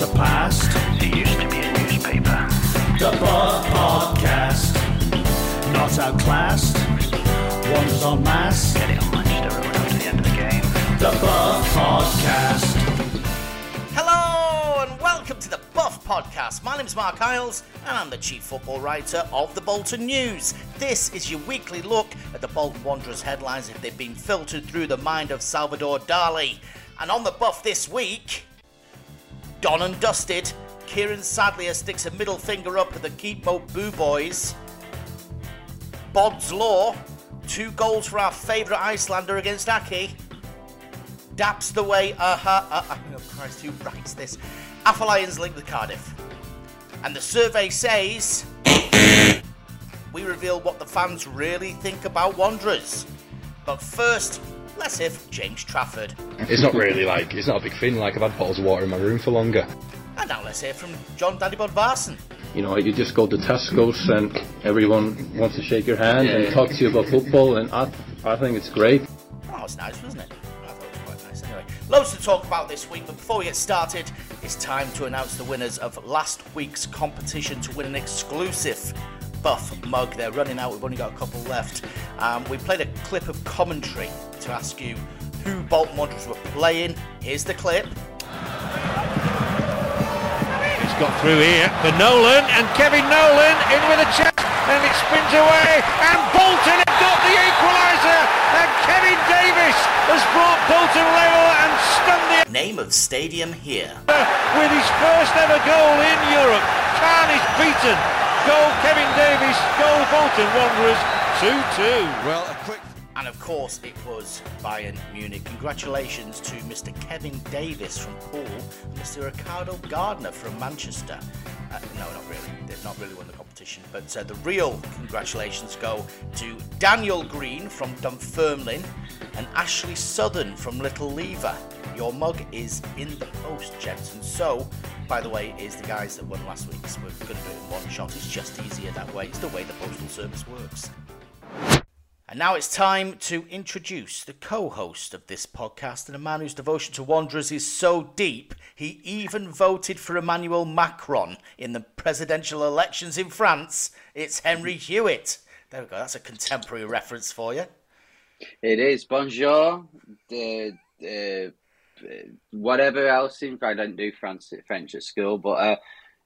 surpassed. It used to be a newspaper. The Buff Podcast. Not outclassed. Wanderers en masse. Getting on Manchester Road after the end of the game. The Buff Podcast. Hello and welcome to the Buff Podcast. My name's Marc Iles and I'm the chief football writer of the Bolton News. This is your weekly look at the Bolton Wanderers headlines if they've been filtered through the mind of Salvador Dali. And on the Buff this week, Done and dusted, Kieran Sadlier sticks a middle finger up at the Keepmoat Boo Boys. Bod's Law, two goals for our favourite Icelander against Accy. Daps the way, uh huh, uh, uh, oh Christ, who writes this? Lions link with Cardiff. And the survey says we reveal what the fans really think about Wanderers. But first, let's hear James Trafford. It's not really like it's not a big thing. Like I've had bottles of water in my room for longer. And now let's hear from John Dadi Bodvarsson. You know, you just go to Tesco's and everyone wants to shake your hand and talk to you about football, and I, I think it's great. Oh, that was nice, wasn't it? I thought it was quite nice. Anyway, loads to talk about this week, but before we get started, it's time to announce the winners of last week's competition to win an exclusive Buff mug. They're running out, we've only got a couple left. Um, we played a clip of commentary to ask you who Bolton Wanderers were playing. Here's the clip. It's got through here for Nolan and Kevin Nolan in with a chance and it spins away and Bolton have got the equaliser and Kevin Davies has brought Bolton level and stunned the Name of stadium here. with his first ever goal in Europe. Kahn is beaten. Goal Kevin Davies, goal Bolton Wanderers 2-2. Well, a quick And of course, it was Bayern Munich. Congratulations to Mr. Kevin Davies from Poole and Mr. Ricardo Gardner from Manchester. Uh, no, not really. They've not really won the competition. But uh, the real congratulations go to Daniel Green from Dunfermline and Ashley Southern from Little Lever. Your mug is in the post, gents. And so, by the way, is the guys that won last week's. We're going to do it in one shot. It's just easier that way. It's the way the postal service works. And now it's time to introduce the co host of this podcast and a man whose devotion to Wanderers is so deep, he even voted for Emmanuel Macron in the presidential elections in France. It's Henry Hewitt. There we go, that's a contemporary reference for you. It is. Bonjour. The, the, whatever else in I don't do France, French at school, but uh,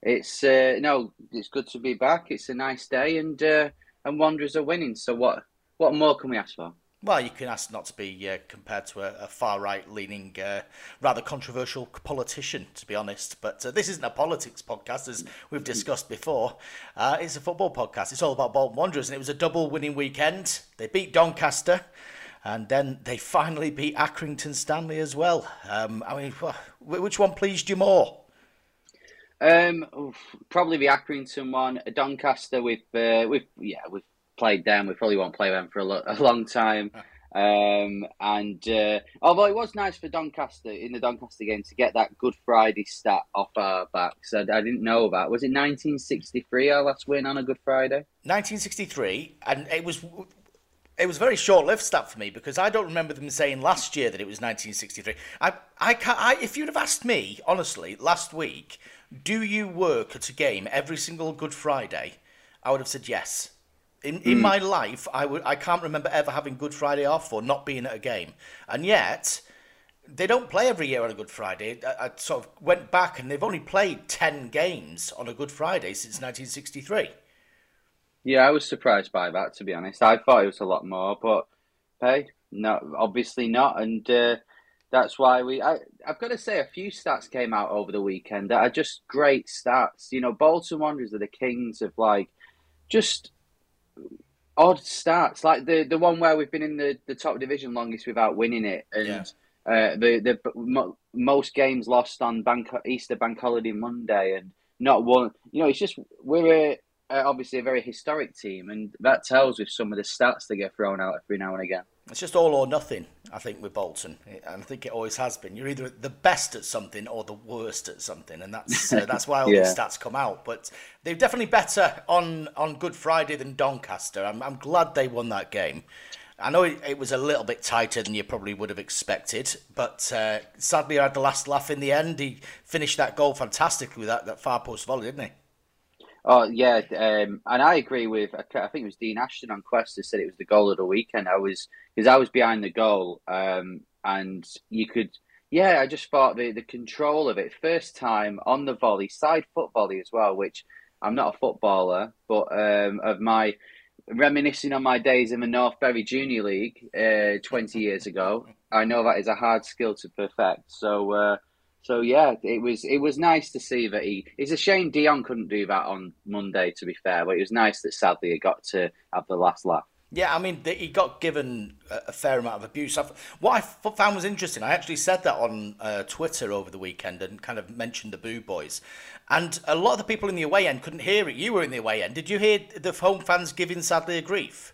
it's uh, no, it's good to be back. It's a nice day, and uh, and Wanderers are winning. So what what more can we ask for? Well, you can ask not to be uh, compared to a, a far right leaning, uh, rather controversial politician, to be honest. But uh, this isn't a politics podcast, as we've discussed before. Uh, it's a football podcast. It's all about Bolton Wanderers, and it was a double winning weekend. They beat Doncaster, and then they finally beat Accrington Stanley as well. Um, I mean, which one pleased you more? Um, probably the Accrington one. Doncaster, we've uh, we've yeah we've played them. We probably won't play them for a, lo- a long time. Um, and uh, although it was nice for Doncaster in the Doncaster game to get that Good Friday stat off our backs, I, I didn't know that. Was it 1963 our last win on a Good Friday? 1963, and it was it was a very short-lived stat for me because I don't remember them saying last year that it was 1963. I, I, can't, I if you'd have asked me honestly last week, do you work at a game every single Good Friday? I would have said yes. In in hmm. my life, I would I can't remember ever having Good Friday off or not being at a game, and yet they don't play every year on a Good Friday. I, I sort of went back and they've only played ten games on a Good Friday since 1963. Yeah, I was surprised by that. To be honest, I thought it was a lot more, but hey, no, obviously not, and uh, that's why we. I, I've got to say, a few stats came out over the weekend that are just great stats. You know, Bolton Wanderers are the kings of like just odd stats, like the the one where we've been in the, the top division longest without winning it, and Yeah. uh, the the mo- most games lost on bank Easter bank holiday Monday, and not one. You know, it's just we're a, uh, obviously a very historic team, and that tells with some of the stats that get thrown out every now and again. It's just all or nothing, I think, with Bolton, and I think it always has been. You're either the best at something or the worst at something, and that's uh, that's why all Yeah. these stats come out. But they're definitely better on, on Good Friday than Doncaster. I'm I'm glad they won that game. I know it, it was a little bit tighter than you probably would have expected, but uh, Sadlier had the last laugh in the end. He finished that goal fantastically with that, that far post volley, didn't he? Oh yeah, um, and I agree with. I think it was Dean Ashton on Quest that said it was the goal of the weekend. I was because I was behind the goal, um, and you could. Yeah, I just thought the the control of it first time on the volley, side foot volley as well. Which I'm not a footballer, but um, of my reminiscing on my days in the North Bury Junior League uh, 20 years ago, I know that is a hard skill to perfect. So. Uh, so yeah, it was it was nice to see that he. It's a shame Dion couldn't do that on Monday. To be fair, but it was nice that Sadlier he got to have the last laugh. Yeah, I mean, he got given a fair amount of abuse. What I found was interesting, I actually said that on uh, Twitter over the weekend and kind of mentioned the Boo Boys. And a lot of the people in the away end couldn't hear it. You were in the away end. Did you hear the home fans giving Sadlier a grief?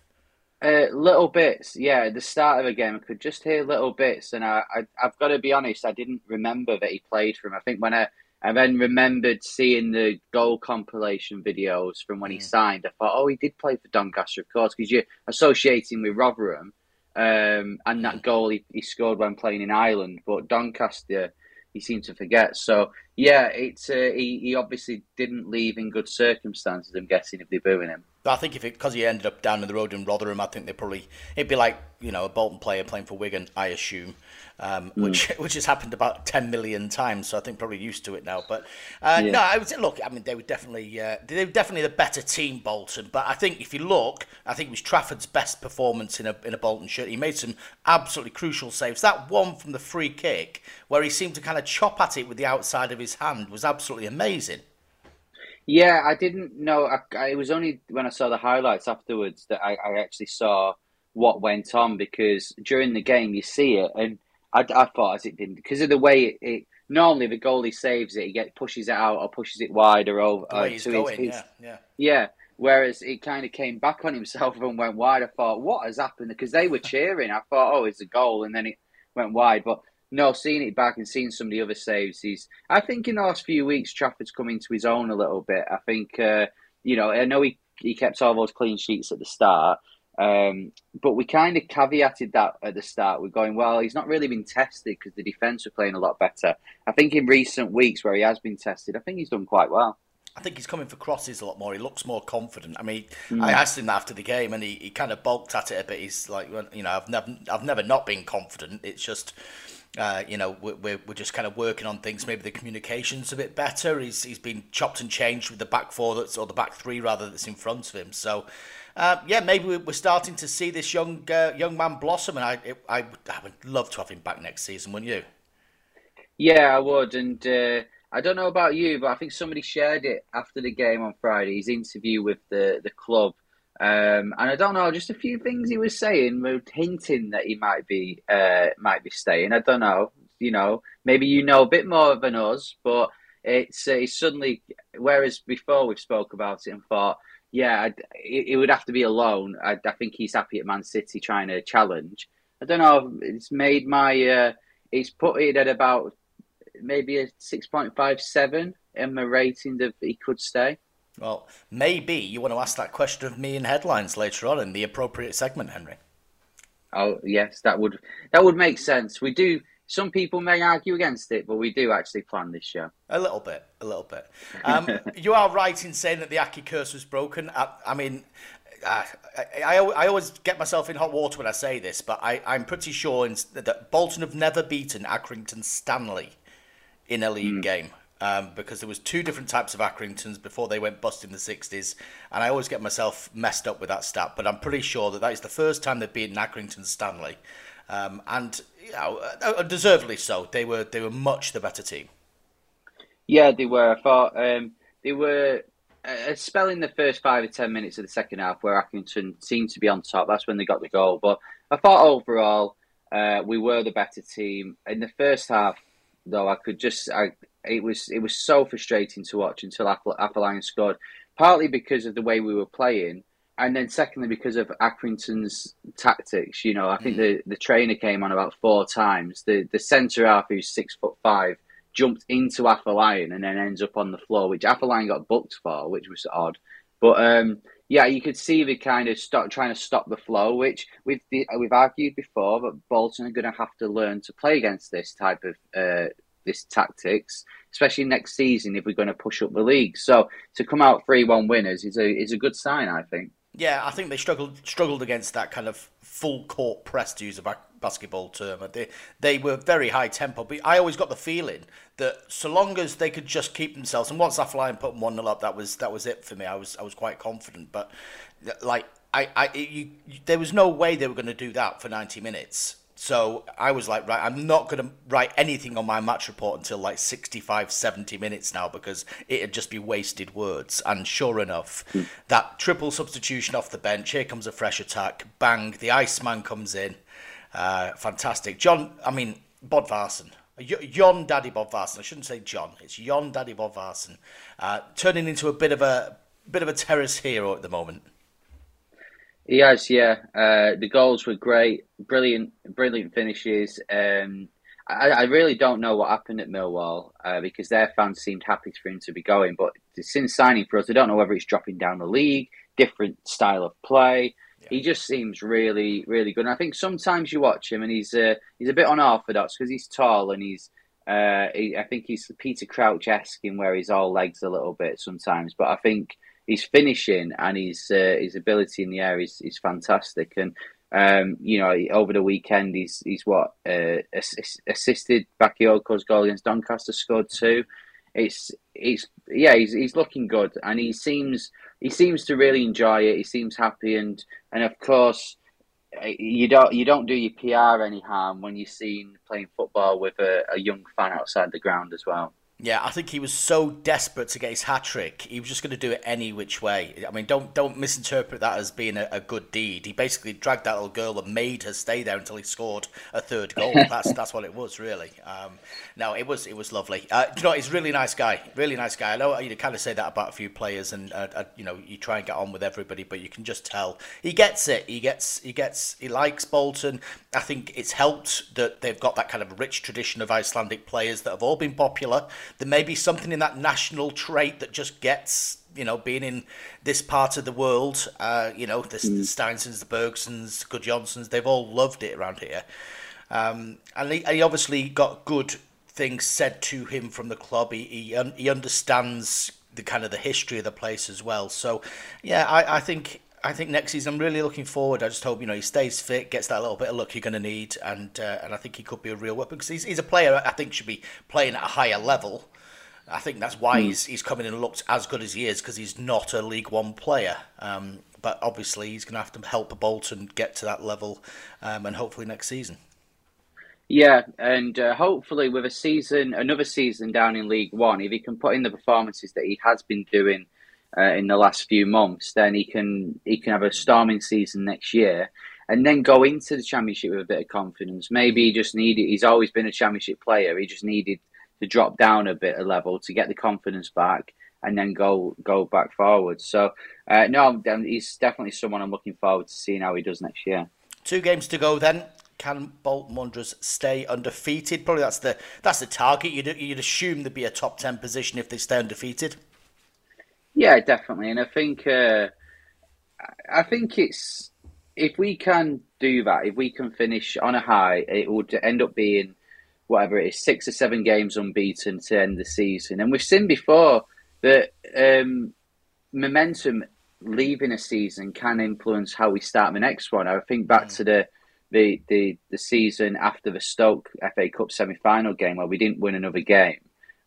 Uh, little bits, yeah. The start of the game, I could just hear little bits, and I, I, have got to be honest, I didn't remember that he played for him. I think when I, I then remembered seeing the goal compilation videos from when he signed, I thought, oh, he did play for Doncaster, of course, because you're associating with Rotherham, um, and that goal he, he scored when playing in Ireland, but Doncaster he seemed to forget. So yeah, it's uh, he, he obviously didn't leave in good circumstances. I'm guessing if they're booing him. I think if it because he ended up down in the road in Rotherham, I think they probably it'd be like you know a Bolton player playing for Wigan, I assume, um, mm. which which has happened about ten million times. So I think probably used to it now. But uh, yeah. no, I would say look, I mean they were definitely uh, they were definitely the better team, Bolton. But I think if you look, I think it was Trafford's best performance in a in a Bolton shirt. He made some absolutely crucial saves. That one from the free kick where he seemed to kind of chop at it with the outside of his hand was absolutely amazing. Yeah, I didn't know. I, I, it was only when I saw the highlights afterwards that I, I, actually saw what went on because during the game you see it, and I, I thought as it didn't because of the way it, it, Normally, the goalie saves it, he get pushes it out or pushes it wide or over. The way uh, he's going, yeah, yeah, yeah. Whereas it kind of came back on himself and went wide. I thought, what has happened? Because they were cheering. I thought, oh, it's a goal, and then it went wide. But no, seeing it back and seeing some of the other saves, he's. I think in the last few weeks, Trafford's come into his own a little bit. I think, uh, you know, I know he he kept all those clean sheets at the start, um, but we kind of caveated that at the start. We're going, well, he's not really been tested because the defence are playing a lot better. I think in recent weeks where he has been tested, I think he's done quite well. I think he's coming for crosses a lot more. He looks more confident. I mean, mm. I asked him that after the game, and he, he kind of balked at it a bit. He's like, you know, I've never, I've never not been confident. It's just, uh, you know, we're, we're just kind of working on things. Maybe the communication's a bit better. He's he's been chopped and changed with the back four that's or the back three rather that's in front of him. So, uh, yeah, maybe we're starting to see this young uh, young man blossom, and I, I I would love to have him back next season, wouldn't you? Yeah, I would, and uh, I don't know about you, but I think somebody shared it after the game on Friday. His interview with the the club um, and I don't know, just a few things he was saying were hinting that he might be uh, might be staying. I don't know, you know, maybe you know a bit more than us, but it's uh, suddenly. Whereas before we've spoke about it and thought, yeah, it, it, would have to be a loan. I, I, think he's happy at Man City trying to challenge. I don't know. It's made my. Uh, it's put it at about maybe a six point five seven in my rating that he could stay. Well, maybe you want to ask that question of me in headlines later on in the appropriate segment, Henry. Oh yes, that would that would make sense. We do. Some people may argue against it, but we do actually plan this show. A little bit, a little bit. Um, you are right in saying that the Accy curse was broken. I, I mean, I, I, I, always get myself in hot water when I say this, but I, I'm pretty sure in, that Bolton have never beaten Accrington Stanley in a league mm. game um, because there was two different types of Accringtons before they went bust in the 60s, and I always get myself messed up with that stat, but I'm pretty sure that that is the first time they've beaten Accrington Stanley, um, and you know, uh, deservedly so. They were they were much the better team. Yeah, they were. I thought um, they were a spell in the first five or ten minutes of the second half where Accrington seemed to be on top. That's when they got the goal. But I thought overall uh, we were the better team in the first half. Though I could just I it was it was so frustrating to watch until Dapo Afolayan scored, partly because of the way we were playing, and then secondly because of Accrington's tactics. You know, I think mm. the, the trainer came on about four times. The the centre half, who's six foot five, jumped into Afolayan and then ends up on the floor, which Afolayan got booked for, which was odd. But um, yeah, you could see the kind of stop trying to stop the flow, which we've we've argued before, but Bolton are going to have to learn to play against this type of uh, this tactics, especially next season if we're going to push up the league. So to come out three one winners is a is a good sign, I think. Yeah, I think they struggled struggled against that kind of full court press to use a basketball term. They they were very high tempo, but I always got the feeling that so long as they could just keep themselves, and once Athlone put one 0 up, that was that was it for me. I was I was quite confident, but like I I you, there was no way they were going to do that for ninety minutes. So I was like, right, I'm not going to write anything on my match report until like 65, 70 minutes now because it'd just be wasted words. And sure enough, mm. that triple substitution off the bench, here comes a fresh attack, bang, the Iceman comes in. Uh, fantastic. John, I mean, Bodvarsson. Jon Dadi Bodvarsson. I shouldn't say John. It's Jon Dadi Bodvarsson. Uh, turning into a bit of a bit of a terrace hero at the moment. He has, yeah. Uh, the goals were great, brilliant, brilliant finishes. Um, I, I, really don't know what happened at Millwall uh, because their fans seemed happy for him to be going. But since signing for us, I don't know whether he's dropping down the league, different style of play. Yeah. He just seems really, really good. And I think sometimes you watch him and he's uh, he's a bit unorthodox because he's tall and he's. Uh, he, I think he's Peter Crouch esque in where he's all legs a little bit sometimes, but I think his finishing and his uh, his ability in the air is, is fantastic. And um, you know, over the weekend, he's he's what uh, ass- assisted Bakayoko's goal against Doncaster, scored two. It's it's yeah, he's he's looking good, and he seems he seems to really enjoy it. He seems happy, and and of course, you don't you don't do your PR any harm when you're seen playing football with a, a young fan outside the ground as well. Yeah, I think he was so desperate to get his hat trick, he was just going to do it any which way. I mean, don't don't misinterpret that as being a, a, good deed. He basically dragged that little girl and made her stay there until he scored a third goal. That's that's what it was, really. Um, no, it was it was lovely. Uh, you know, he's a really nice guy, really nice guy. I know you kind of say that about a few players, and uh, uh, you know, you try and get on with everybody, but you can just tell he gets it. He gets he gets he likes Bolton. I think it's helped that they've got that kind of rich tradition of Icelandic players that have all been popular there may be something in that national trait that just gets you know, being in this part of the world, uh, you know, the, mm. the Steinssons, the Bergssons, Good Johnsons, they've all loved it around here. Um, and he, he, obviously got good things said to him from the club. He, he, he understands the kind of the history of the place as well. So, yeah, I, I think I think next season I'm really looking forward. I just hope you know he stays fit, gets that little bit of luck you're going to need, and uh, and I think he could be a real weapon because he's, he's a player I think should be playing at a higher level. I think that's why mm. he's he's coming in and looked as good as he is because he's not a League One player. Um, but obviously he's going to have to help Bolton get to that level, um, and hopefully next season. Yeah, and uh, hopefully with a season, another season down in League One, if he can put in the performances that he has been doing uh, in the last few months, then he can he can have a storming season next year, and then go into the championship with a bit of confidence. Maybe he just needed. He's always been a championship player. He just needed to drop down a bit of level to get the confidence back, and then go go back forward. So uh, no, he's definitely someone I'm looking forward to seeing how he does next year. Two games to go then. Can Bolton Wanderers stay undefeated? Probably that's the that's the target. You'd, you'd assume there'd be a top ten position if they stay undefeated. Yeah, definitely, and I think uh, I think it's if we can do that, if we can finish on a high, it would end up being whatever it is, six or seven games unbeaten to end the season. And we've seen before that um, momentum leaving a season can influence how we start the next one. I think back mm. to the, the the the season after the Stoke FA Cup semi final game where we didn't win another game.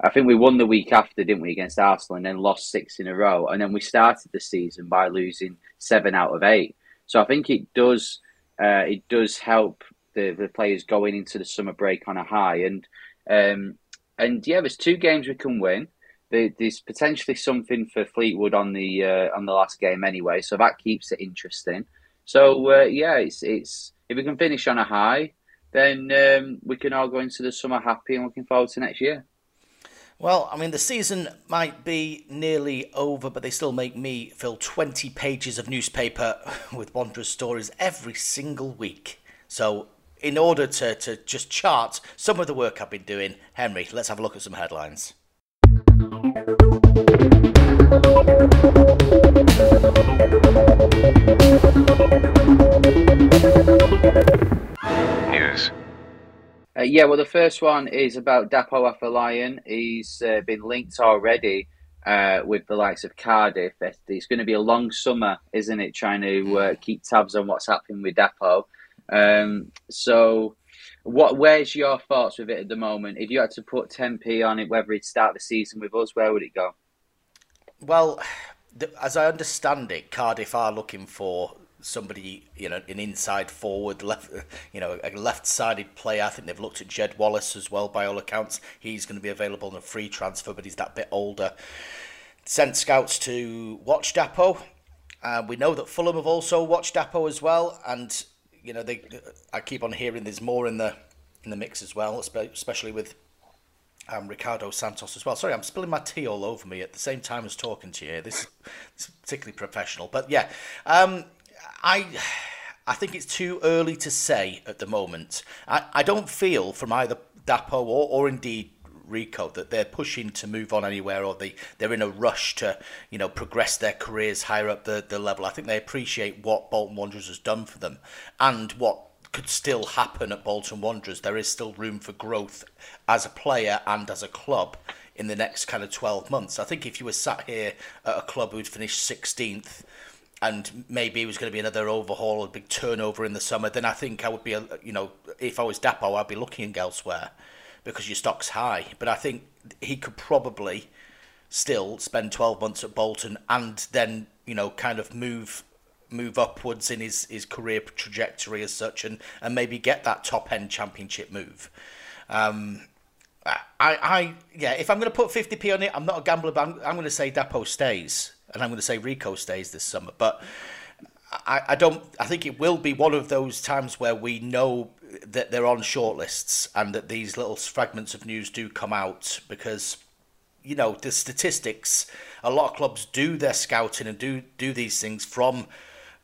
I think we won the week after, didn't we, against Arsenal, and then lost six in a row. And then we started the season by losing seven out of eight. So I think it does uh, it does help the, the players going into the summer break on a high. And um, and yeah, there's two games we can win. There's potentially something for Fleetwood on the uh, on the last game anyway, so that keeps it interesting. So uh, yeah, it's it's if we can finish on a high, then um, we can all go into the summer happy and looking forward to next year. Well, I mean, the season might be nearly over, but they still make me fill 20 pages of newspaper with Wanderers stories every single week. So, in order to, to just chart some of the work I've been doing, Henry, let's have a look at some headlines. News. Uh, yeah, well, the first one is about Dapo Afolayan. He's uh, been linked already uh, with the likes of Cardiff. It's going to be a long summer, isn't it? Trying to uh, keep tabs on what's happening with Dapo. Um, so, what? Where's your thoughts with it at the moment? If you had to put 10p on it, whether he'd start the season with us, where would it go? Well, as I understand it, Cardiff are looking for somebody, you know, an inside forward, left, you know, a left-sided player. I think they've looked at Jed Wallace as well. By all accounts, he's going to be available on a free transfer, but he's that bit older. Sent scouts to watch Dapo. Uh, we know that Fulham have also watched Dapo as well, and you know, they. I keep on hearing there's more in the in the mix as well, especially with um, Ricardo Santos as well. Sorry, I'm spilling my tea all over me at the same time as talking to you. This, this is particularly professional, but yeah, um, I. I think it's too early to say at the moment. I, I don't feel from either Dapo or, or indeed Rico that they're pushing to move on anywhere or they, they're in a rush to, you know, progress their careers higher up the, the level. I think they appreciate what Bolton Wanderers has done for them and what could still happen at Bolton Wanderers. There is still room for growth as a player and as a club in the next kind of 12 months. I think if you were sat here at a club who'd finished 16th and maybe it was going to be another overhaul, a big turnover in the summer, then I think I would be, you know, if I was Dapo, I'd be looking elsewhere because your stock's high. But I think he could probably still spend 12 months at Bolton and then, you know, kind of move move upwards in his, his career trajectory as such and, and maybe get that top end championship move. Um, I, I, yeah, if I'm going to put 50p on it, I'm not a gambler, but I'm, I'm going to say Dapo stays and I'm going to say Rico stays this summer. But I, I don't. I think it will be one of those times where we know that they're on shortlists and that these little fragments of news do come out because you know the statistics. A lot of clubs do their scouting and do do these things from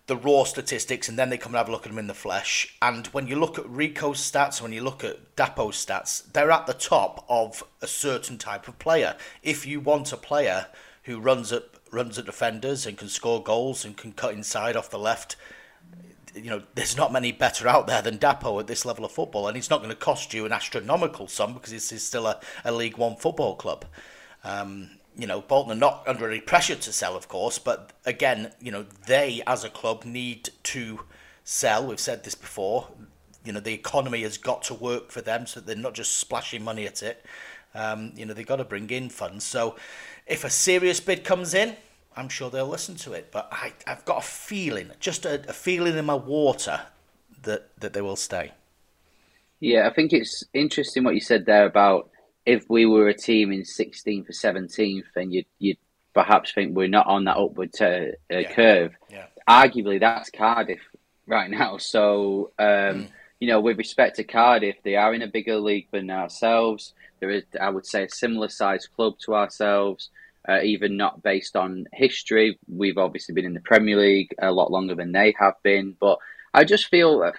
the raw statistics and then they come and have a look at them in the flesh. And when you look at Rico's stats, when you look at Dapo's stats, they're at the top of a certain type of player. If you want a player who runs at runs at defenders and can score goals and can cut inside off the left, you know, there's not many better out there than Dapo at this level of football, and he's not going to cost you an astronomical sum because this is still a, a League One football club. Um, you know, Bolton are not under any pressure to sell, of course, but again, you know, they as a club need to sell. We've said this before. You know, the economy has got to work for them, so they're not just splashing money at it. Um, you know, they've got to bring in funds. So, if a serious bid comes in, I'm sure they'll listen to it. But I, I've got a feeling, just a, a feeling in my water, that that they will stay. Yeah, I think it's interesting what you said there about if we were a team in 16th or 17th, and you'd, you'd perhaps think we're not on that upward uh, Yeah. curve. Yeah. Arguably, that's Cardiff right now. So, um, you know, with respect to Cardiff, they are in a bigger league than ourselves. There is, I would say, a similar sized club to ourselves. Uh, even not based on history. We've obviously been in the Premier League a lot longer than they have been, but I just feel uh,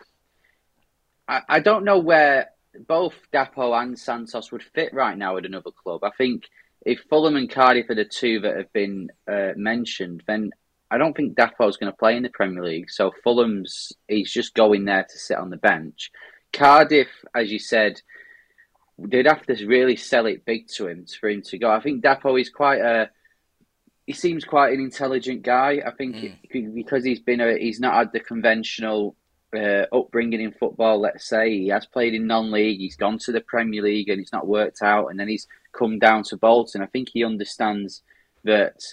I, I don't know where both Dapo and Santos would fit right now at another club. I think if Fulham and Cardiff are the two that have been uh, mentioned, then I don't think Dapo's going to play in the Premier League. So Fulham's he's just going there to sit on the bench. Cardiff, as you said, they'd have to really sell it big to him for him to go. I think Dapo is quite a. He seems quite an intelligent guy. I think because he's been a, he's not had the conventional uh, upbringing in football. Let's say he has played in non-league. He's gone to the Premier League and it's not worked out, and then he's come down to Bolton. I think he understands that.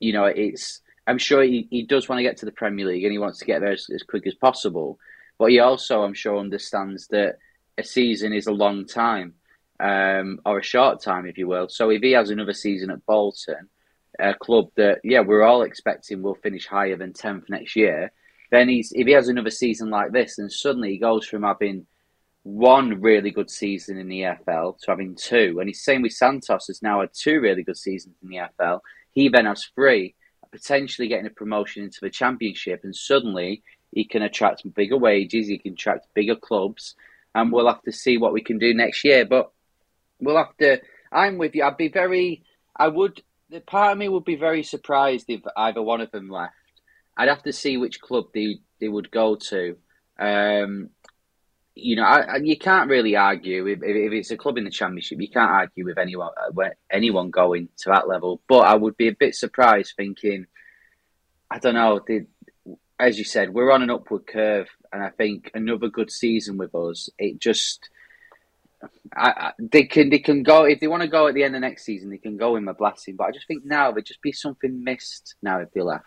You know, it's. I'm sure he, he does want to get to the Premier League and he wants to get there as, as quick as possible. But he also, I'm sure, understands that a season is a long time, um, or a short time, if you will. So if he has another season at Bolton, a club that yeah we're all expecting will finish higher than tenth next year, then he's if he has another season like this, then suddenly he goes from having one really good season in the EFL to having two, and he's same with Santos has now had two really good seasons in the EFL. He then has three, potentially getting a promotion into the Championship, and suddenly he can attract bigger wages, he can attract bigger clubs and we'll have to see what we can do next year. But we'll have to. I'm with you. I'd be very. I would the part of me would be very surprised if either one of them left. I'd have to see which club they they would go to. Um, you know, I, I, you can't really argue if, if it's a club in the championship. You can't argue with anyone uh, anyone going to that level. But I would be a bit surprised, thinking, I don't know. They, as you said, we're on an upward curve, and I think another good season with us. It just, I, I, they can they can go if they want to go at the end of next season. They can go in my blessing, but I just think now there'd just be something missed now if they left.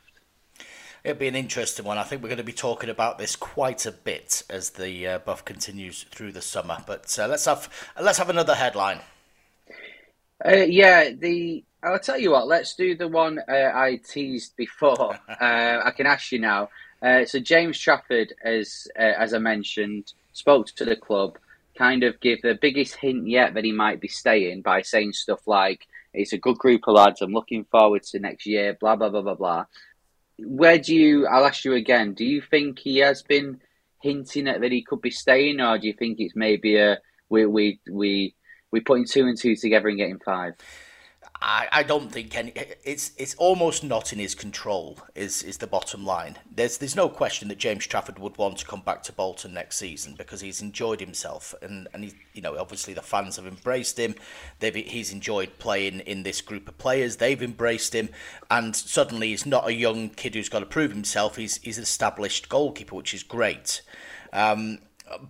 It'll be an interesting one. I think we're going to be talking about this quite a bit as the uh, buff continues through the summer. But uh, let's have let's have another headline. Uh, yeah, the I'll tell you what. Let's do the one uh, I teased before. Uh, I can ask you now. Uh, so James Trafford, as as I mentioned, spoke to the club, kind of give the biggest hint yet that he might be staying by saying stuff like, "It's a good group of lads. I'm looking forward to next year." Blah blah blah blah blah where do you? I'll ask you again. Do you think he has been hinting at that he could be staying, or do you think it's maybe a we we we we putting two and two together and getting five? I, I don't think any. It's it's almost not in his control. Is is the bottom line? There's there's no question that James Trafford would want to come back to Bolton next season because he's enjoyed himself and and he, you know obviously the fans have embraced him. They've he's enjoyed playing in this group of players. They've embraced him, and suddenly he's not a young kid who's got to prove himself. He's he's an established goalkeeper, which is great. Um,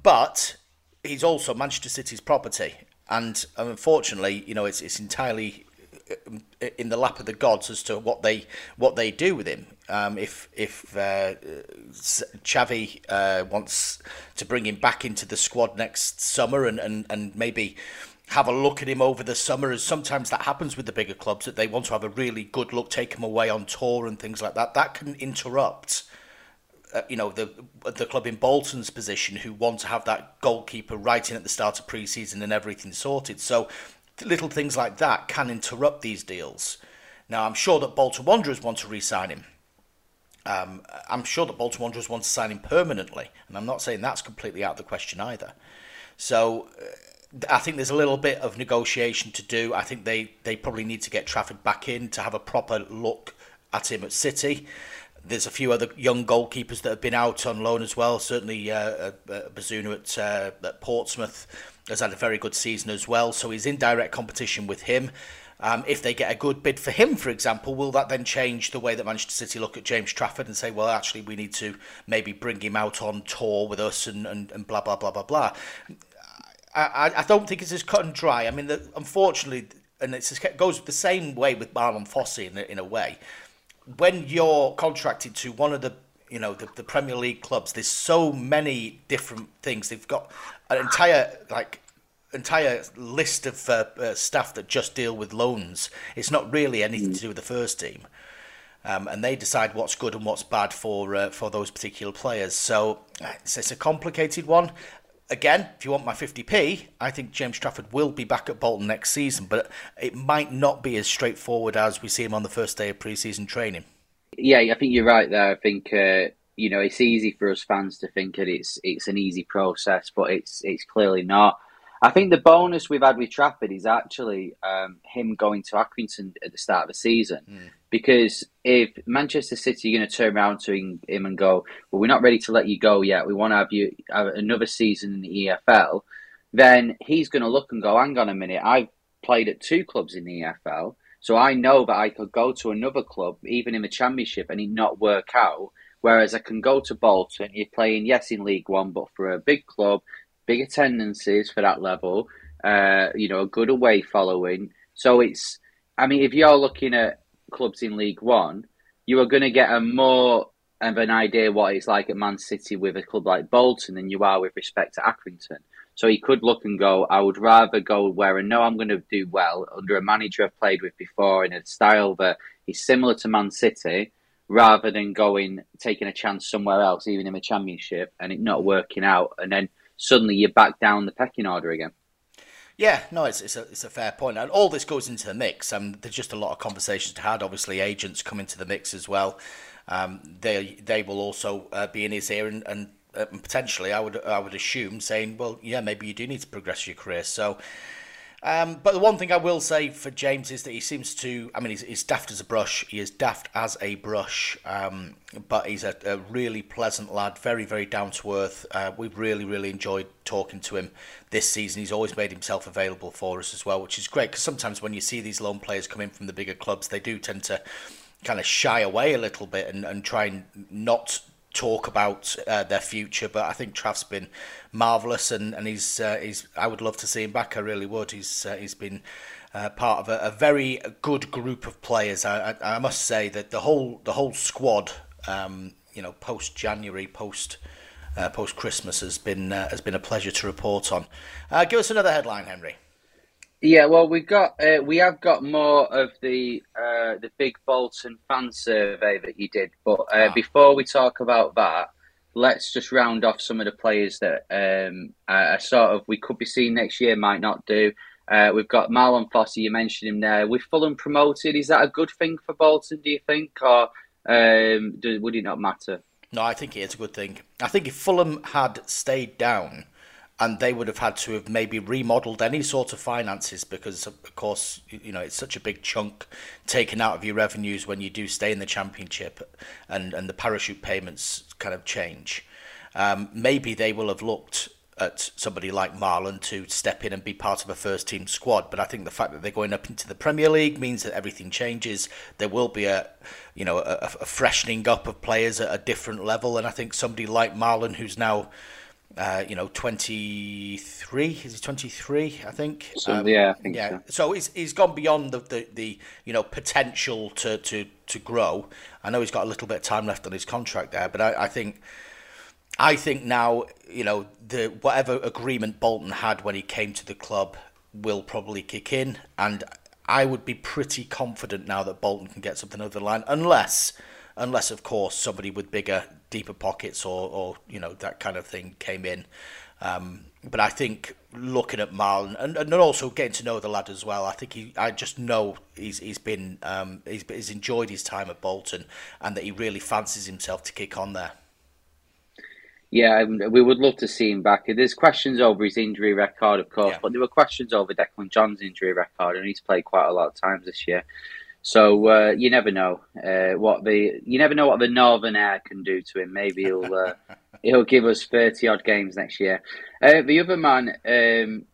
but he's also Manchester City's property, and unfortunately, you know, it's it's entirely in the lap of the gods as to what they what they do with him. Um, if if uh, Xavi uh, wants to bring him back into the squad next summer and, and, and maybe have a look at him over the summer, as sometimes that happens with the bigger clubs that they want to have a really good look, take him away on tour and things like that. That can interrupt. Uh, you know the the club in Bolton's position who want to have that goalkeeper right in at the start of pre-season and everything sorted. So little things like that can interrupt these deals. Now, I'm sure that Bolton Wanderers want to re-sign him. Um, I'm sure that Bolton Wanderers want to sign him permanently, and I'm not saying that's completely out of the question either. So, uh, I think there's a little bit of negotiation to do. I think they, they probably need to get Trafford back in to have a proper look at him at City. There's a few other young goalkeepers that have been out on loan as well. Certainly, uh, uh, Bazunu at, uh, at Portsmouth has had a very good season as well. So he's in direct competition with him. Um, if they get a good bid for him, for example, will that then change the way that Manchester City look at James Trafford and say, well, actually, we need to maybe bring him out on tour with us and, and, and blah, blah, blah, blah, blah. I, I don't think it's as cut and dry. I mean, the, unfortunately, and it goes the same way with Marlon Fossey in, in a way. When you're contracted to one of the you know the, the Premier League clubs, there's so many different things. They've got an entire like entire list of uh, uh, staff that just deal with loans. It's not really anything to do with the first team, um, and they decide what's good and what's bad for uh, for those particular players. So it's, it's, a complicated one. Again, if you want my 50p, I think James Trafford will be back at Bolton next season, but it might not be as straightforward as we see him on the first day of pre-season training. Yeah, I think you're right there. I think uh, you know it's easy for us fans to think that it's it's an easy process, but it's it's clearly not. I think the bonus we've had with Trafford is actually um, him going to Accrington at the start of the season. Mm. Because if Manchester City are going to turn around to him and go, well, we're not ready to let you go yet. We want to have you have another season in the EFL. Then he's going to look and go, hang on a minute. I've played at two clubs in the EFL, so I know that I could go to another club, even in the Championship, and it not work out. Whereas I can go to Bolton, you're playing, yes, in League One, but for a big club, big attendances for that level, uh, you know, a good away following. So it's, I mean, if you're looking at clubs in League One, you are going to get a more of an idea what it's like at Man City with a club like Bolton than you are with respect to Accrington. So he could look and go, I would rather go where I know I'm going to do well under a manager I've played with before in a style that is similar to Man City, rather than going taking a chance somewhere else, even in the Championship, and it not working out, and then suddenly you're back down the pecking order again. Yeah, no, it's it's a it's a fair point, and all this goes into the mix. Um, there's just a lot of conversations to had. Obviously, agents come into the mix as well. Um, they they will also uh, be in his ear and, and uh, potentially, I would I would assume saying, well, yeah, maybe you do need to progress your career. So Um, but the one thing I will say for James is that he seems to. I mean, he's, he's daft as a brush. He is daft as a brush. Um, but he's a, a, really pleasant lad, very, very down to earth. Uh, we've really, really enjoyed talking to him this season. He's always made himself available for us as well, which is great because sometimes when you see these loan players come in from the bigger clubs, they do tend to kind of shy away a little bit and, and try and not talk about uh, their future. But I think Trav's been marvelous, and and he's uh, he's. I would love to see him back. I really would. He's uh, he's been. Uh, part of a, a, very good group of players. I, I, I, must say that the whole the whole squad, um, you know, post January, post uh, post Christmas, has been uh, has been a pleasure to report on. give us another headline, Henry. Yeah, well, we got uh, we have got more of the uh, the big Bolton fan survey that you did, but uh, ah. before we talk about that, let's just round off some of the players that um, uh, sort of we could be seeing next year, might not do. Uh, we've got Marlon Fossey, you mentioned him there. With Fulham promoted, is that a good thing for Bolton? Do you think, or um, do, would it not matter? No, I think it is a good thing. I think if Fulham had stayed down and they would have had to have maybe remodeled any sort of finances because of course you know it's such a big chunk taken out of your revenues when you do stay in the championship and and the parachute payments kind of change um, maybe they will have looked at somebody like Marlon to step in and be part of a first team squad. But I think the fact that they're going up into the Premier League means that everything changes. There will be a, you know, a, a freshening up of players at a different level. And I think somebody like Marlon, who's now uh, you know, 23. Is he 23? I think. So, um, yeah, I think yeah. So. so he's he's gone beyond the, the, the you know potential to, to, to grow. I know he's got a little bit of time left on his contract there, but I, I think. I think now, you know, the whatever agreement Bolton had when he came to the club will probably kick in, and I would be pretty confident now that Bolton can get something over the line, unless, unless of course somebody with bigger deeper pockets or, or you know that kind of thing came in. Um, but I think looking at Marlon and, and also getting to know the lad as well, I think he, I just know he's he's been um, he's, he's enjoyed his time at Bolton and that he really fancies himself to kick on there. Yeah, we would love to see him back. There's questions over his injury record, of course, yeah. but there were questions over Declan John's injury record, and he's played quite a lot of times this year. So uh, you never know uh, what the you never know what the northern air can do to him. Maybe he'll uh, he'll give us thirty odd games next year. Uh, the other man um,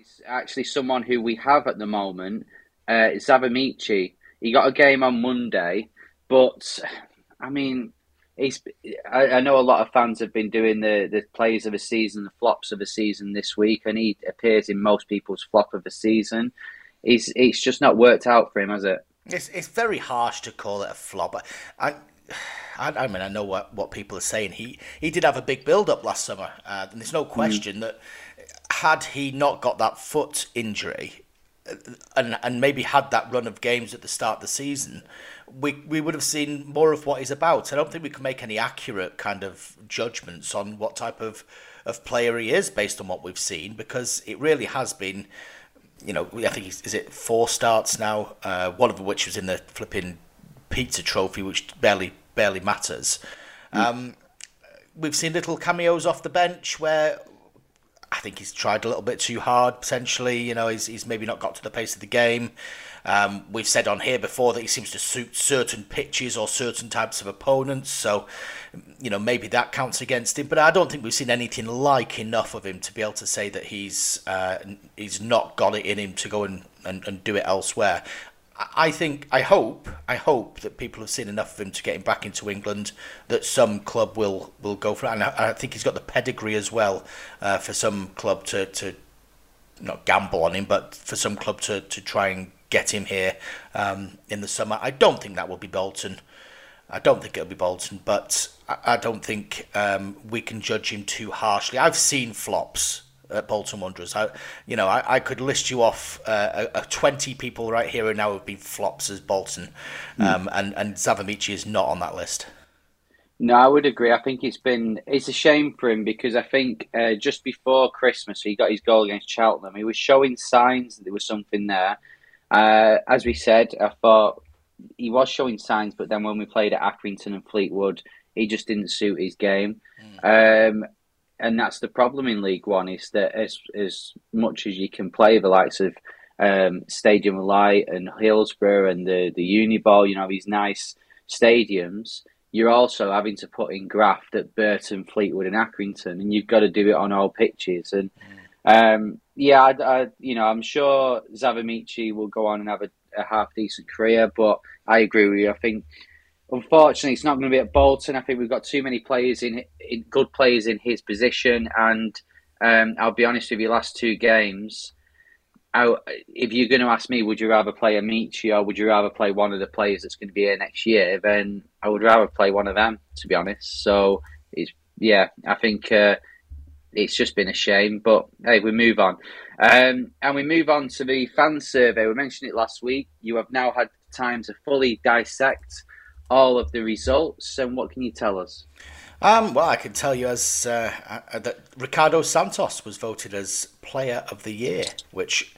is actually someone who we have at the moment. Uh, Xavi Amaechi. He got a game on Monday, but I mean, he's. I, I, know a lot of fans have been doing the the plays of the season, the flops of the season this week, and he appears in most people's flop of the season it's it's just not worked out for him, has it? It's it's very harsh to call it a flop. I, I, I mean, I know what, what people are saying. He he did have a big build up last summer, uh, and there's no hmm. question mm. that had he not got that foot injury, uh, and and maybe had that run of games at the start of the season, we we would have seen more of what he's about. I don't think we can make any accurate kind of judgments on what type of of player he is based on what we've seen, because it really has been you know, I think is it four starts now. Uh, one of which was in the flipping pizza trophy, which barely barely matters. Mm. Um, we've seen little cameos off the bench where I think he's tried a little bit too hard. Potentially, you know, he's he's maybe not got to the pace of the game. Um, we've said on here before that he seems to suit certain pitches or certain types of opponents, so you know maybe that counts against him. But I don't think we've seen anything like enough of him to be able to say that he's uh, he's not got it in him to go and, and, and do it elsewhere. I think, I hope, I hope that people have seen enough of him to get him back into England. That some club will will go for it, and I, I think he's got the pedigree as well uh, for some club to to not gamble on him, but for some club to to try and get him here um, in the summer. I don't think that will be Bolton. I don't think it'll be Bolton, but I, I don't think um, we can judge him too harshly. I've seen flops at Bolton Wanderers. I, you know, I, I could list you off uh, a, a twenty people right here and now have been flops as Bolton, mm. um, and and Xavi Amaechi is not on that list. No, I would agree. I think it's been it's a shame for him because I think uh, just before Christmas he got his goal against Cheltenham. He was showing signs that there was something there. Uh, as we said, I thought he was showing signs, but then when we played at Accrington and Fleetwood, he just didn't suit his game. Mm. Um, and that's the problem in League One is that as as much as you can play the likes of um, Stadium of Light and Hillsborough and the the Uniball, you know these nice stadiums, you're also having to put in graft at Burton, Fleetwood, and Accrington, and you've got to do it on all pitches. And um, yeah, I, I, you know, I'm sure Xavi Amaechi will go on and have a, a half decent career, but I agree with you. I think unfortunately it's not going to be at Bolton. I think we've got too many players in, in good players in his position, and um, I'll be honest with you, last two games. I, if you're going to ask me, would you rather play Amaechi or would you rather play one of the players that's going to be here next year? Then I would rather play one of them, to be honest. So it's yeah, I think uh, it's just been a shame. But hey, we move on, um, and we move on to the fan survey. We mentioned it last week. You have now had time to fully dissect all of the results, and what can you tell us? Um, well, I can tell you as uh, uh, that Ricardo Santos was voted as Player of the Year, which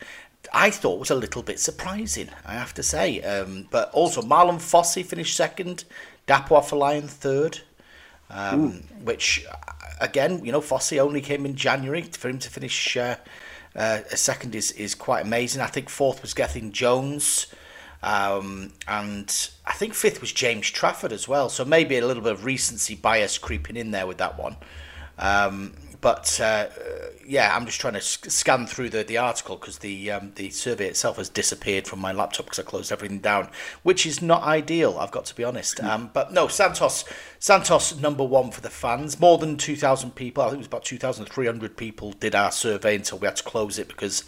I thought was a little bit surprising, I have to say. Um, but also, Marlon Fossey finished second, Dapo Afolayan third, um, which, again, you know, Fossey only came in January. For him to finish uh, uh, second is, is quite amazing. I think fourth was Gethin Jones. Um, and I think fifth was James Trafford as well. So maybe a little bit of recency bias creeping in there with that one. Um, but uh, yeah, I'm just trying to scan through the, the article because the um, the survey itself has disappeared from my laptop because I closed everything down, which is not ideal. I've got to be honest. Um, but no, Santos Santos number one for the fans. More than 2,000 people. I think it was about 2,300 people did our survey until we had to close it because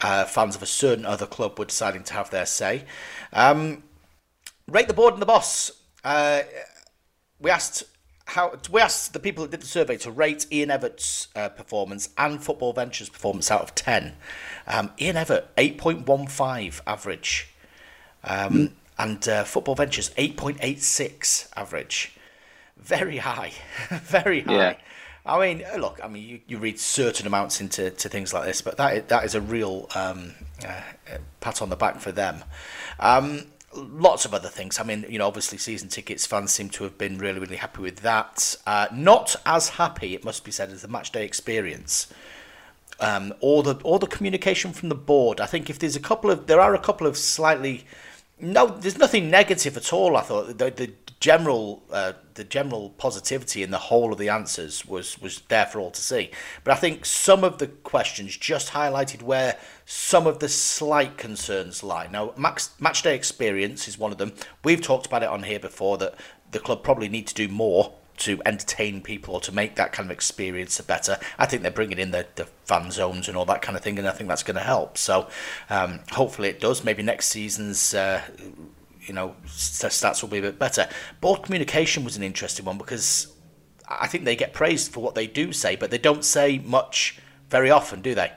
uh, fans of a certain other club were deciding to have their say. Um, rate the board and the boss. Uh, we asked how we asked the people that did the survey to rate Ian Evatt's uh, performance and Football Ventures' performance out of ten. Um, Ian Evatt eight point one five average, um, mm. and uh, Football Ventures eight point eight six average. Very high, very high. Yeah. I mean, look, I mean, you, you read certain amounts into to things like this, but that that is a real um, uh, pat on the back for them. Um, lots of other things. I mean, you know, obviously season tickets fans seem to have been really, really happy with that. Uh, not as happy, it must be said, as the match day experience. Um, or the or the communication from the board. I think if there's a couple of there are a couple of slightly no, there's nothing negative at all. I thought the, the general uh, the general positivity in the whole of the answers was was there for all to see. But I think some of the questions just highlighted where some of the slight concerns lie. Now, max, match day experience is one of them. We've talked about it on here before that the club probably need to do more to entertain people or to make that kind of experience better. I think they're bringing in the, the fan zones and all that kind of thing, and I think that's going to help. So um, hopefully it does. Maybe next season's. Uh, you know, stats will be a bit better. Board communication was an interesting one because I think they get praised for what they do say, but they don't say much very often, do they?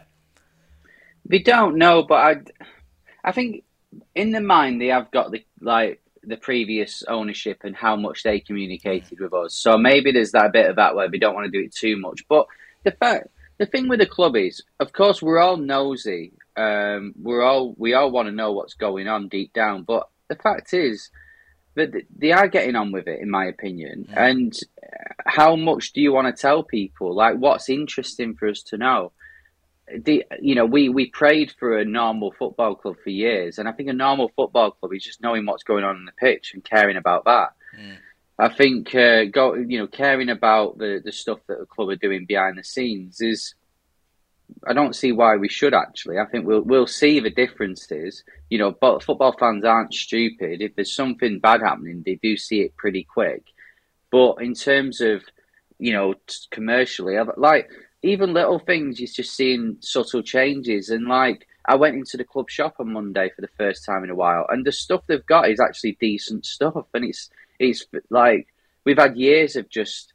They don't know, but I, I think in the mind they have got the like the previous ownership and how much they communicated with us. So maybe there's that bit of that where we don't want to do it too much. But the fact, the thing with the club is, of course, we're all nosy. Um, we're all we all want to know what's going on deep down. But the fact is that they are getting on with it, in my opinion. Yeah. And how much do you want to tell people? Like, what's interesting for us to know? The you know we we prayed for a normal football club for years, and I think a normal football club is just knowing what's going on in the pitch and caring about that. Mm. I think uh, go you know caring about the the stuff that the club are doing behind the scenes is. I don't see why we should actually. I think we'll we'll see the differences. You know, but football fans aren't stupid. If there's something bad happening, they do see it pretty quick. But in terms of you know commercially, like even little things, you're just seeing subtle changes. And like, I went into the club shop on Monday for the first time in a while, and the stuff they've got is actually decent stuff. And it's it's like we've had years of just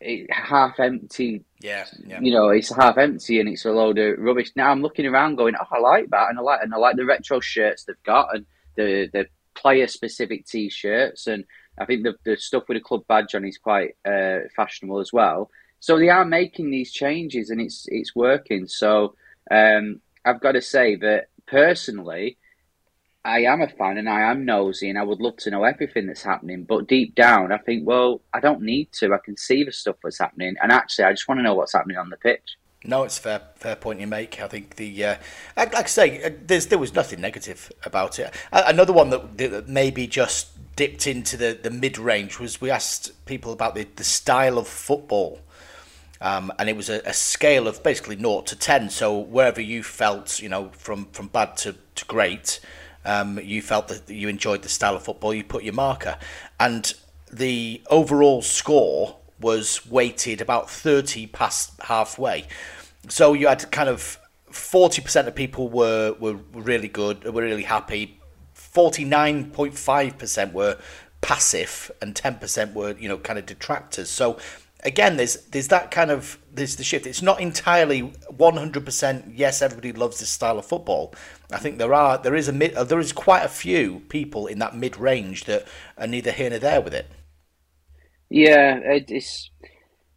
it, half empty. Yeah, yeah, you know, it's half empty and it's a load of rubbish. Now I'm looking around, going, "Oh, I like that," and I like and I like the retro shirts they've got and the the player specific t-shirts and I think the the stuff with the club badge on is quite uh, fashionable as well. So they are making these changes, and it's it's working. So um, I've got to say that personally, I am a fan and I am nosy and I would love to know everything that's happening. But deep down, I think, well, I don't need to. I can see the stuff that's happening, and actually, I just want to know what's happening on the pitch. No, it's fair fair point you make. I think the uh, like, I say, uh, there was nothing negative about it. Another one that, that maybe just dipped into the, the mid range was we asked people about the, the style of football. Um, and it was a, a, scale of basically 0 to 10. So wherever you felt, you know, from, from bad to, to great, um, you felt that you enjoyed the style of football, you put your marker. And the overall score was weighted about 30 past halfway. So you had kind of 40% of people were, were really good, were really happy. 49.5% were passive and 10% were, you know, kind of detractors. So again, there's there's that kind of there's the shift. It's not entirely 100%. Yes, everybody loves this style of football. I think there are there is a mid, there is quite a few people in that mid range that are neither here nor there with it. Yeah, it's.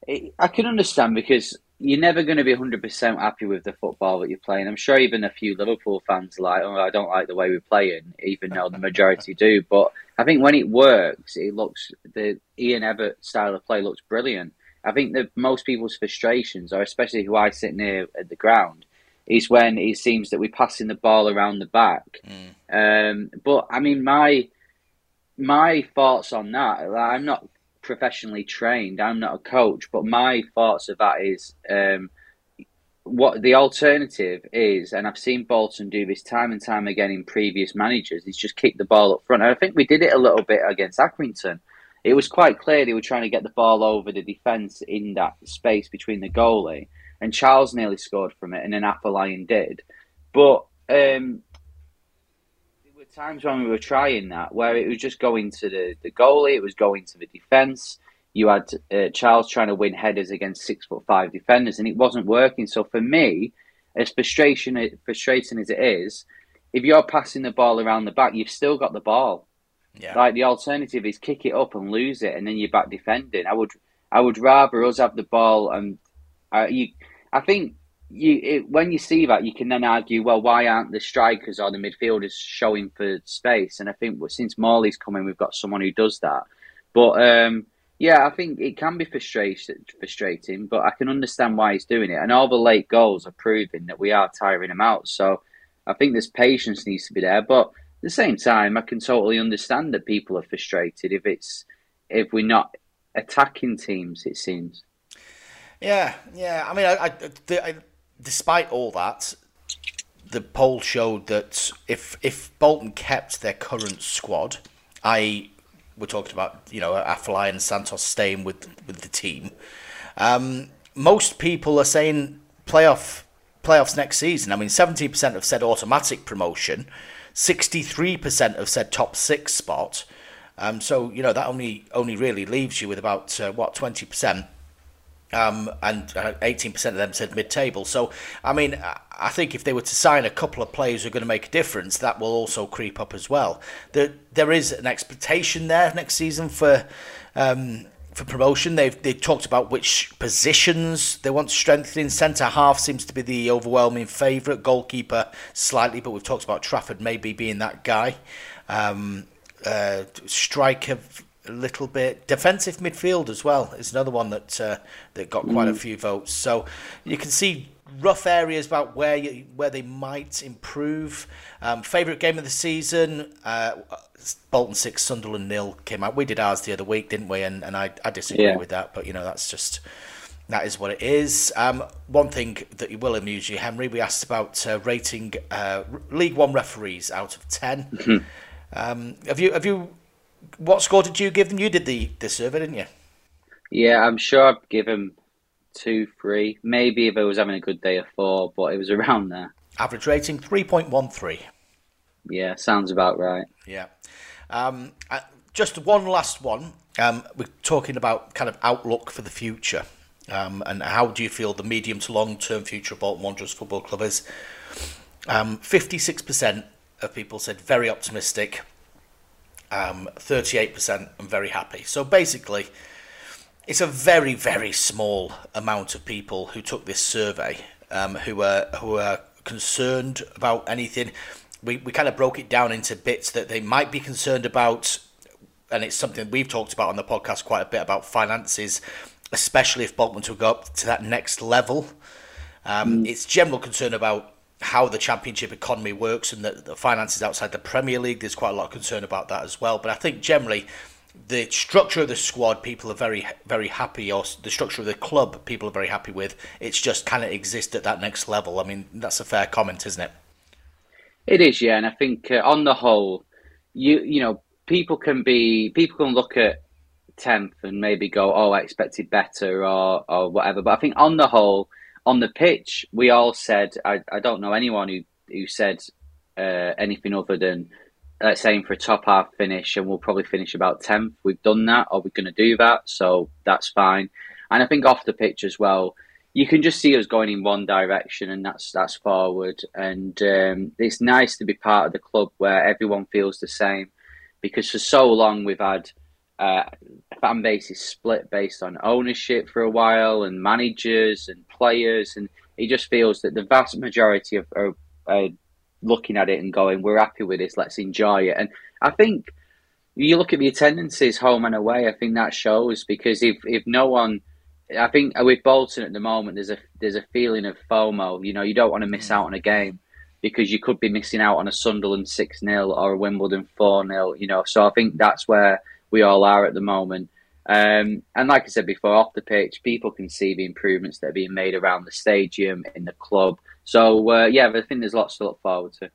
It, I can understand because you're never going to be 100% happy with the football that you're playing. I'm sure even a few Liverpool fans are like, oh, I don't like the way we're playing, even though the majority do. But I think when it works, it looks, the Ian Evatt style of play looks brilliant. I think that most people's frustrations, or especially who I sit near at the ground, is when it seems that we're passing the ball around the back. Mm. Um, but I mean, my my thoughts on that, I'm not professionally trained. I'm not a coach, but my thoughts of that is um, what the alternative is, and I've seen Bolton do this time and time again in previous managers, is just kick the ball up front. And I think we did it a little bit against Accrington. It was quite clear they were trying to get the ball over the defence in that space between the goalie, and Charles nearly scored from it, and then Afolayan did. But um, there were times when we were trying that where it was just going to the, the goalie, it was going to the defence. You had uh, Charles trying to win headers against six foot five defenders, and it wasn't working. So for me, as frustration frustrating as it is, if you're passing the ball around the back, you've still got the ball. Yeah. Like the alternative is kick it up and lose it, and then you're back defending. I would, I would rather us have the ball, and uh, you. I think you it, when you see that, you can then argue, well, why aren't the strikers or the midfielders showing for space? And I think since Morley's coming, we've got someone who does that. But um, yeah, I think it can be frustrating, but I can understand why he's doing it. And all the late goals are proving that we are tiring him out. So I think this patience needs to be there. But the same time, I can totally understand that people are frustrated if it's if we're not attacking teams. It seems. Yeah, yeah. I mean, I, I, the, I despite all that, the poll showed that if if Bolton kept their current squad, I we're talking about you know Afolayan and Santos staying with with the team, um, most people are saying playoff playoffs next season. I mean, seventeen percent have said automatic promotion, sixty three percent have said top six spot. Um, so you know that only only really leaves you with about uh, what twenty percent um, and uh, 18% of them said mid-table. So, I mean, I think if they were to sign a couple of players who are going to make a difference, that will also creep up as well. There, there is an expectation there next season for um, for promotion. They've they talked about which positions they want strengthening. Centre half seems to be the overwhelming favourite. Goalkeeper slightly, but we've talked about Trafford maybe being that guy. Um, uh, striker a little bit. Defensive midfield as well is another one that uh, that got quite mm. a few votes. So you can see rough areas about where you, where they might improve. Um, favorite game of the season: uh, Bolton six, Sunderland nil came out. We did ours the other week, didn't we? And and I I disagree yeah. with that, but you know that's just. That is what it is. Um, one thing that will amuse you, Henry, we asked about uh, rating uh, League One referees out of 10 mm-hmm. um, have you have you what score did you give them? You did the, the survey, didn't you? Yeah, I'm sure I've given two, three. Maybe if I was having a good day, a four, but it was around there. Average rating 3.13. Yeah, sounds about right. Yeah. Um, uh, just one last one. Um, we're talking about kind of outlook for the future. Um, and how do you feel the medium to long term future of Bolton Wanderers Football Club is? Um, 56% of people said very optimistic um, 38% I'm very happy. So basically, it's a very, very small amount of people who took this survey um, who are who are concerned about anything. we, we kind of broke it down into bits that they might be concerned about, and it's something we've talked about on the podcast quite a bit about finances, especially if Bolton to go up to that next level. Um, It's general concern about how the championship economy works and the, the finances outside the Premier League. There's quite a lot of concern about that as well. But I think generally the structure of the squad, people are very, very happy, or the structure of the club, people are very happy with. It's just of exist at that next level. I mean, that's a fair comment, isn't it? It is, yeah, and I think uh, on the whole, you you know, people can be people can look at tenth and maybe go, oh, I expected better or or whatever. But I think on the whole, on the pitch, we all said, I, I don't know anyone who who said uh, anything other than let's aim for a top half finish and we'll probably finish about 10th. We've done that or we're going to do that, so that's fine. And I think off the pitch as well, you can just see us going in one direction and that's that's forward. And um, it's nice to be part of the club where everyone feels the same because for so long we've had uh, fan bases split based on ownership for a while and managers and players and it just feels that the vast majority of are, are looking at it and going, "We're happy with this. Let's enjoy it." And I think you look at the attendances home and away. I think that shows because if if no one, I think with Bolton at the moment, there's a there's a feeling of FOMO. You know, you don't want to miss out on a game because you could be missing out on a Sunderland six 0 or a Wimbledon four 0 You know, so I think that's where we all are at the moment. Um, and like I said before, off the pitch, people can see the improvements that are being made around the stadium, in the club. So, uh, yeah, I think there's lots to look forward to.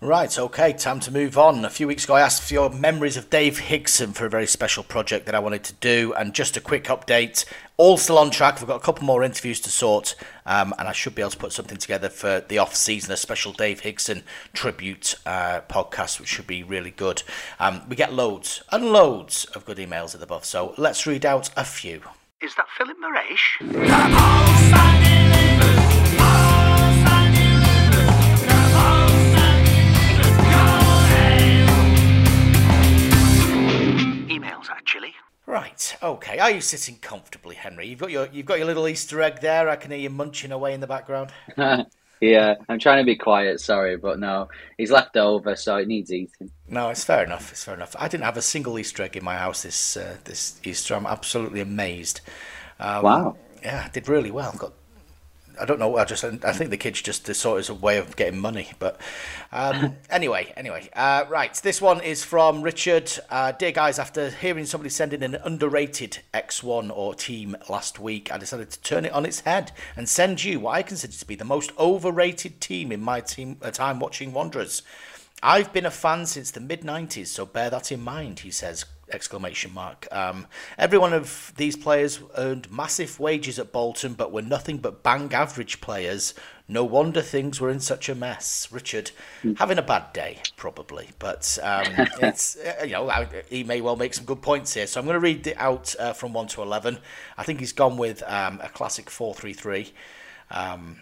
Right, okay, time to move on. A few weeks ago, I asked for your memories of Dave Higson for a very special project that I wanted to do. And just a quick update all still on track. We've got a couple more interviews to sort, um, and I should be able to put something together for the off season, a special Dave Higson tribute uh, podcast, which should be really good. Um, we get loads and loads of good emails at the above, so let's read out a few. Is that Philip Morash? Emails, actually. Right, okay. Are you sitting comfortably, Henry? You've got your you've got your little Easter egg there. I can hear you munching away in the background. yeah, I'm trying to be quiet, sorry, but no, he's left over, so it needs eating. No, it's fair enough. It's fair enough. I didn't have a single Easter egg in my house this uh, this Easter. I'm absolutely amazed. Um, Wow. Yeah, I did really well. Got. I don't know. I just. I think the kids just saw it as a way of getting money. But um, anyway, anyway. Uh, right. This one is from Richard. Uh, dear guys, after hearing somebody send in an underrated X1 or team last week, I decided to turn it on its head and send you what I consider to be the most overrated team in my team uh, time watching Wanderers. I've been a fan since the mid '90s, so bear that in mind. He says exclamation mark. Um, every one of these players earned massive wages at Bolton, but were nothing but bang average players. No wonder things were in such a mess. Richard, having a bad day, probably, but um, it's uh, you know he may well make some good points here. So I'm going to read it out uh, from one to eleven. I think he's gone with um, a classic four-three-three. Um,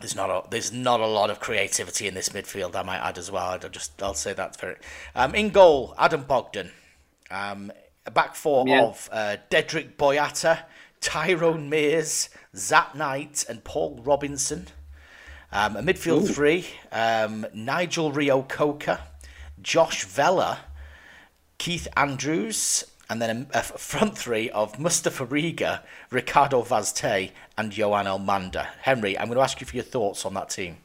there's not a there's not a lot of creativity in this midfield. I might add as well. I'll just I'll say that for it. Um, in goal, Adam Bogdan. Um, a back four Yeah. of uh, Dedryck Boyata, Tyrone Mears, Zat Knight, and Paul Robinson. Um, a midfield three: um, Nigel Reo-Coker, Josh Vella, Keith Andrews, and then a, a front three of Mustafa Riga, Ricardo Vaz Tê, and Johan Elmander. Henry, I'm going to ask you for your thoughts on that team.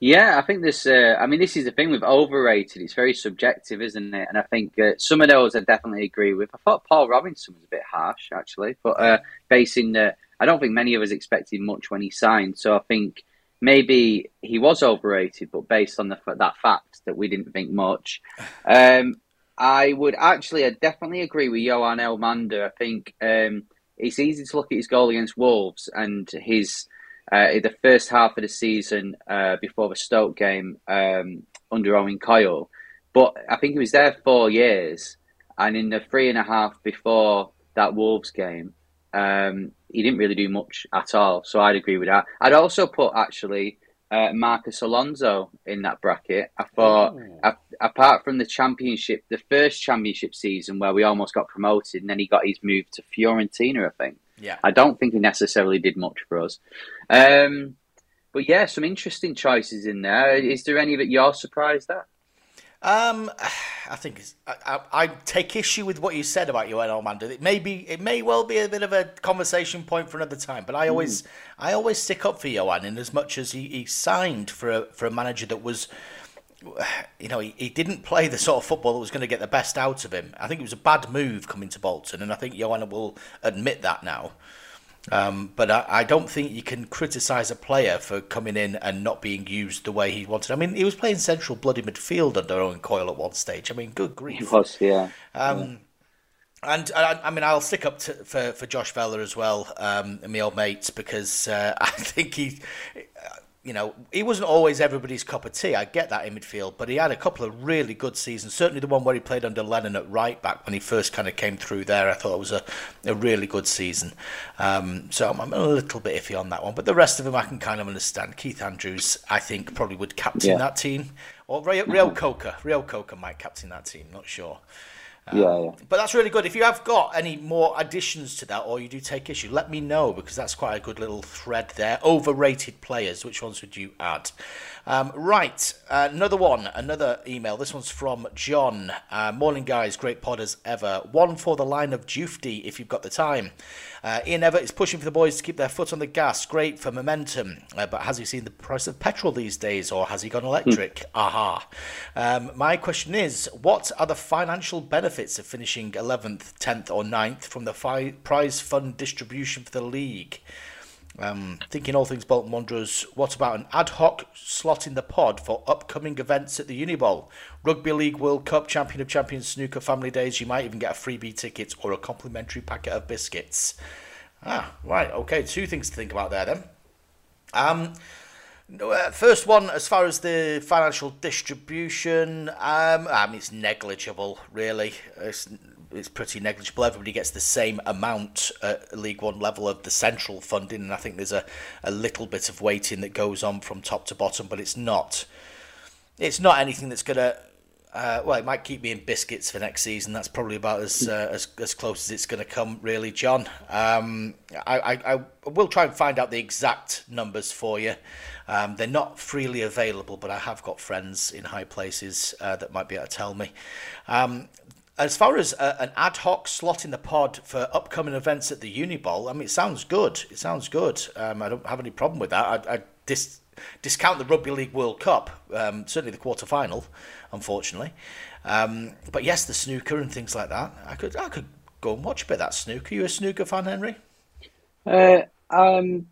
Yeah, I think this. Uh, I mean, this is the thing with overrated. It's very subjective, isn't it? And I think uh, some of those I definitely agree with. I thought Paul Robinson was a bit harsh, actually, but uh, basing the, I don't think many of us expected much when he signed. So I think maybe he was overrated, but based on the that fact that we didn't think much, um, I would actually, I definitely agree with Johan Elmander. I think um, it's easy to look at his goal against Wolves and his uh, the first half of the season uh, before the Stoke game um, under Owen Coyle. But I think he was there four years, and in the three and a half before that Wolves game, um, he didn't really do much at all. So I'd agree with that. I'd also put actually uh, Marcos Alonso in that bracket. I thought, a- apart from the championship, the first championship season where we almost got promoted, and then he got his move to Fiorentina, I think. Yeah. I don't think he necessarily did much for us. Um, but yeah, some interesting choices in there. Is there any that you're surprised at? Um, I think it's, I, I, I take issue with what you said about Johan Elmander. It may be, it may well be a bit of a conversation point for another time. But I always, I always stick up for Johan in as much as he, he signed for a for a manager that was, you know, he, he didn't play the sort of football that was going to get the best out of him. I think it was a bad move coming to Bolton, and I think Johan will admit that now. Um, but I, I don't think you can criticise a player for coming in and not being used the way he wanted. I mean, he was playing central bloody midfield under Owen Coyle at one stage. I mean, good grief. was, yeah. Um, and I, I mean, I'll stick up to, for for Josh Vella as well, um, and my old mates, because uh, I think he, you know, he wasn't always everybody's cup of tea. I get that in midfield, but he had a couple of really good seasons. Certainly, the one where he played under Lennon at right back when he first kind of came through there, I thought it was a, a really good season. Um, so I'm, I'm a little bit iffy on that one, but the rest of them I can kind of understand. Keith Andrews, I think, probably would captain Yeah. that team, or Reo-Coker. Rio Coker might captain that team. Not sure. Yeah, um, yeah. But that's really good. If you have got any more additions to that, or you do take issue, let me know because that's quite a good little thread there. Overrated players. Which ones would you add? Um, right, uh, another one, another email. This one's from John. Uh, morning, guys. Great pod as ever. One for the line of Jufty if you've got the time. Uh, Ian Evatt is pushing for the boys to keep their foot on the gas. Great for momentum. Uh, but has he seen the price of petrol these days or has he gone electric? Aha. Um, my question is what are the financial benefits of finishing 11th, 10th, or 9th from the fi- prize fund distribution for the league? Um, thinking all things Bolton Wanderers, what about an ad hoc slot in the pod for upcoming events at the Unibowl? Rugby League World Cup, Champion of Champions Snooker Family Days, you might even get a freebie ticket or a complimentary packet of biscuits. Ah, right, okay, two things to think about there then. Um, uh, first one, as far as the financial distribution, um, I mean, it's negligible, really. It's, it's pretty negligible. Everybody gets the same amount at League One level of the central funding, and I think there's a, a little bit of weighting that goes on from top to bottom, but it's not. It's not anything that's gonna. Uh, well, it might keep me in biscuits for next season. That's probably about as uh, as, as close as it's going to come, really, John. Um, I, I, I will try and find out the exact numbers for you. Um, they're not freely available, but I have got friends in high places uh, that might be able to tell me. Um, as far as an ad hoc slot in the pod for upcoming events at the Uni Unibowl, I mean, it sounds good. It sounds good. Um, I don't have any problem with that. I, I dis- discount the Rugby League World Cup, um, certainly the quarter final, unfortunately. Um, but yes, the snooker and things like that. I could I could go and watch a bit of that snooker. You a snooker fan, Henry? Uh, um,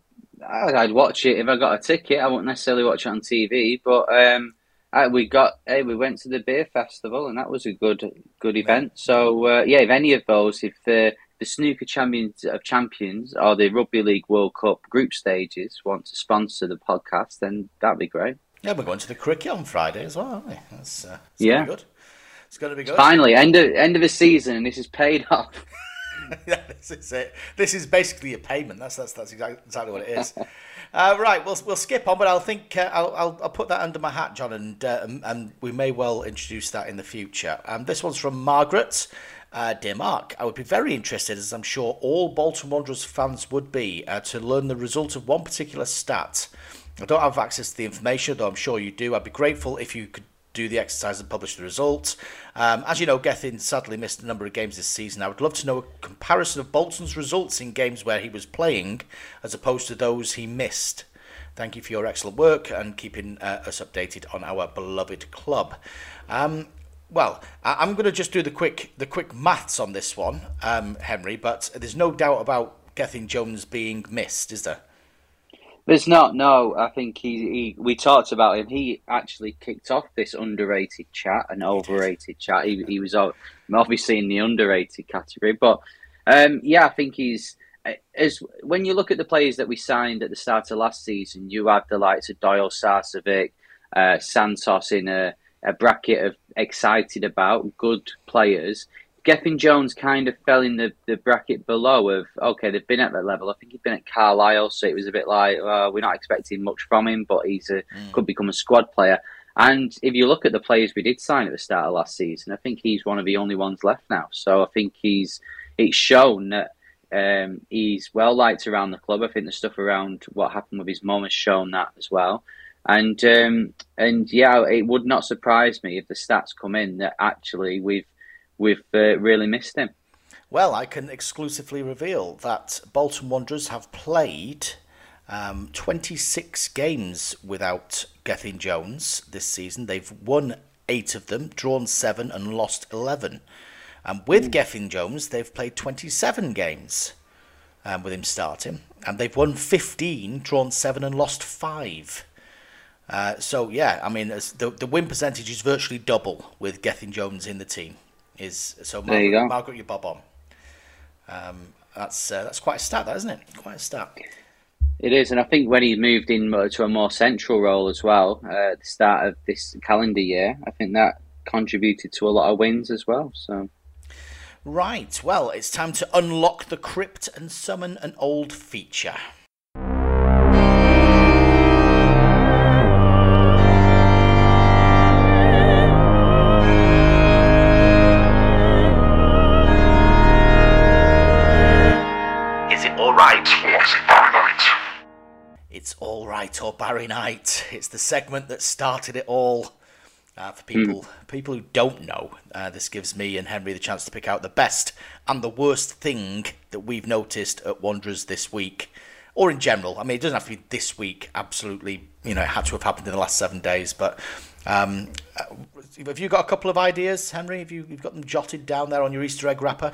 I'd watch it if I got a ticket. I wouldn't necessarily watch it on TV, but um, I, we got hey, we went to the beer festival and that was a good good event. So uh, yeah, if any of those, if the the snooker champions of champions or the rugby league World Cup group stages want to sponsor the podcast, then that'd be great. Yeah, we're going to the cricket on Friday as well, aren't we? That's uh, it's Yeah. good. It's going to be good. Finally, end of end of the season, and this is paid off. yeah, this is it. This is basically a payment. That's that's that's exactly, exactly what it is. uh, right, we'll we'll skip on, but I'll think uh, I'll, I'll I'll put that under my hat, John, and uh, and- we may well introduce that in the future. Um, this one's from Margaret. Uh, dear Mark, I would be very interested, as I'm sure all Bolton Wanderers fans would be, uh, to learn the result of one particular stat. I don't have access to the information, though I'm sure you do. I'd be grateful if you could do the exercise and publish the results. Um, as you know, Gethin sadly missed a number of games this season. I would love to know a comparison of Bolton's results in games where he was playing as opposed to those he missed. Thank you for your excellent work and keeping uh, us updated on our beloved club. Um, well, I- I'm going to just do the quick the quick maths on this one, um, Henry. But there's no doubt about Gethin Jones being missed, is there? There's not. No, I think he, he. We talked about him. He actually kicked off this underrated chat and overrated chat. He, he was obviously in the underrated category, but um, yeah, I think he's. As when you look at the players that we signed at the start of last season, you have the likes of Doyle, Sarcevic, uh, Santos in a, a bracket of excited about good players. Gethin Jones kind of fell in the, the bracket below of okay, they've been at that level. I think he'd been at Carlisle, so it was a bit like well, we're not expecting much from him, but he's a could become a squad player. And if you look at the players we did sign at the start of last season, I think he's one of the only ones left now. So I think he's it's shown that Um, he's well liked around the club. I think the stuff around what happened with his mum has shown that as well. And um, and yeah, it would not surprise me if the stats come in that actually we've we've uh, really missed him. Well, I can exclusively reveal that Bolton Wanderers have played um, 26 games without Gethin Jones this season. They've won eight of them, drawn seven, and lost 11. And with Gethin Jones, they've played 27 games um, with him starting, and they've won 15, drawn seven, and lost five. Uh, so yeah, I mean the the win percentage is virtually double with Gethin Jones in the team. Is so There you go. Margaret, you bob on. Um, that's uh, that's quite a stat, that isn't it? Quite a stat. It is, and I think when he moved in to a more central role as well uh, at the start of this calendar year, I think that contributed to a lot of wins as well. So Right. Well, it's time to unlock the crypt and summon an old feature. Or Barry Knight. It's the segment that started it all. Uh, for people people who don't know, uh, this gives me and Henry the chance to pick out the best and the worst thing that we've noticed at Wanderers this week, or in general. I mean, it doesn't have to be this week. Absolutely, you know, it had to have happened in the last seven days. But um, uh, have you got a couple of ideas, Henry? Have you you've got them jotted down there on your Easter egg wrapper?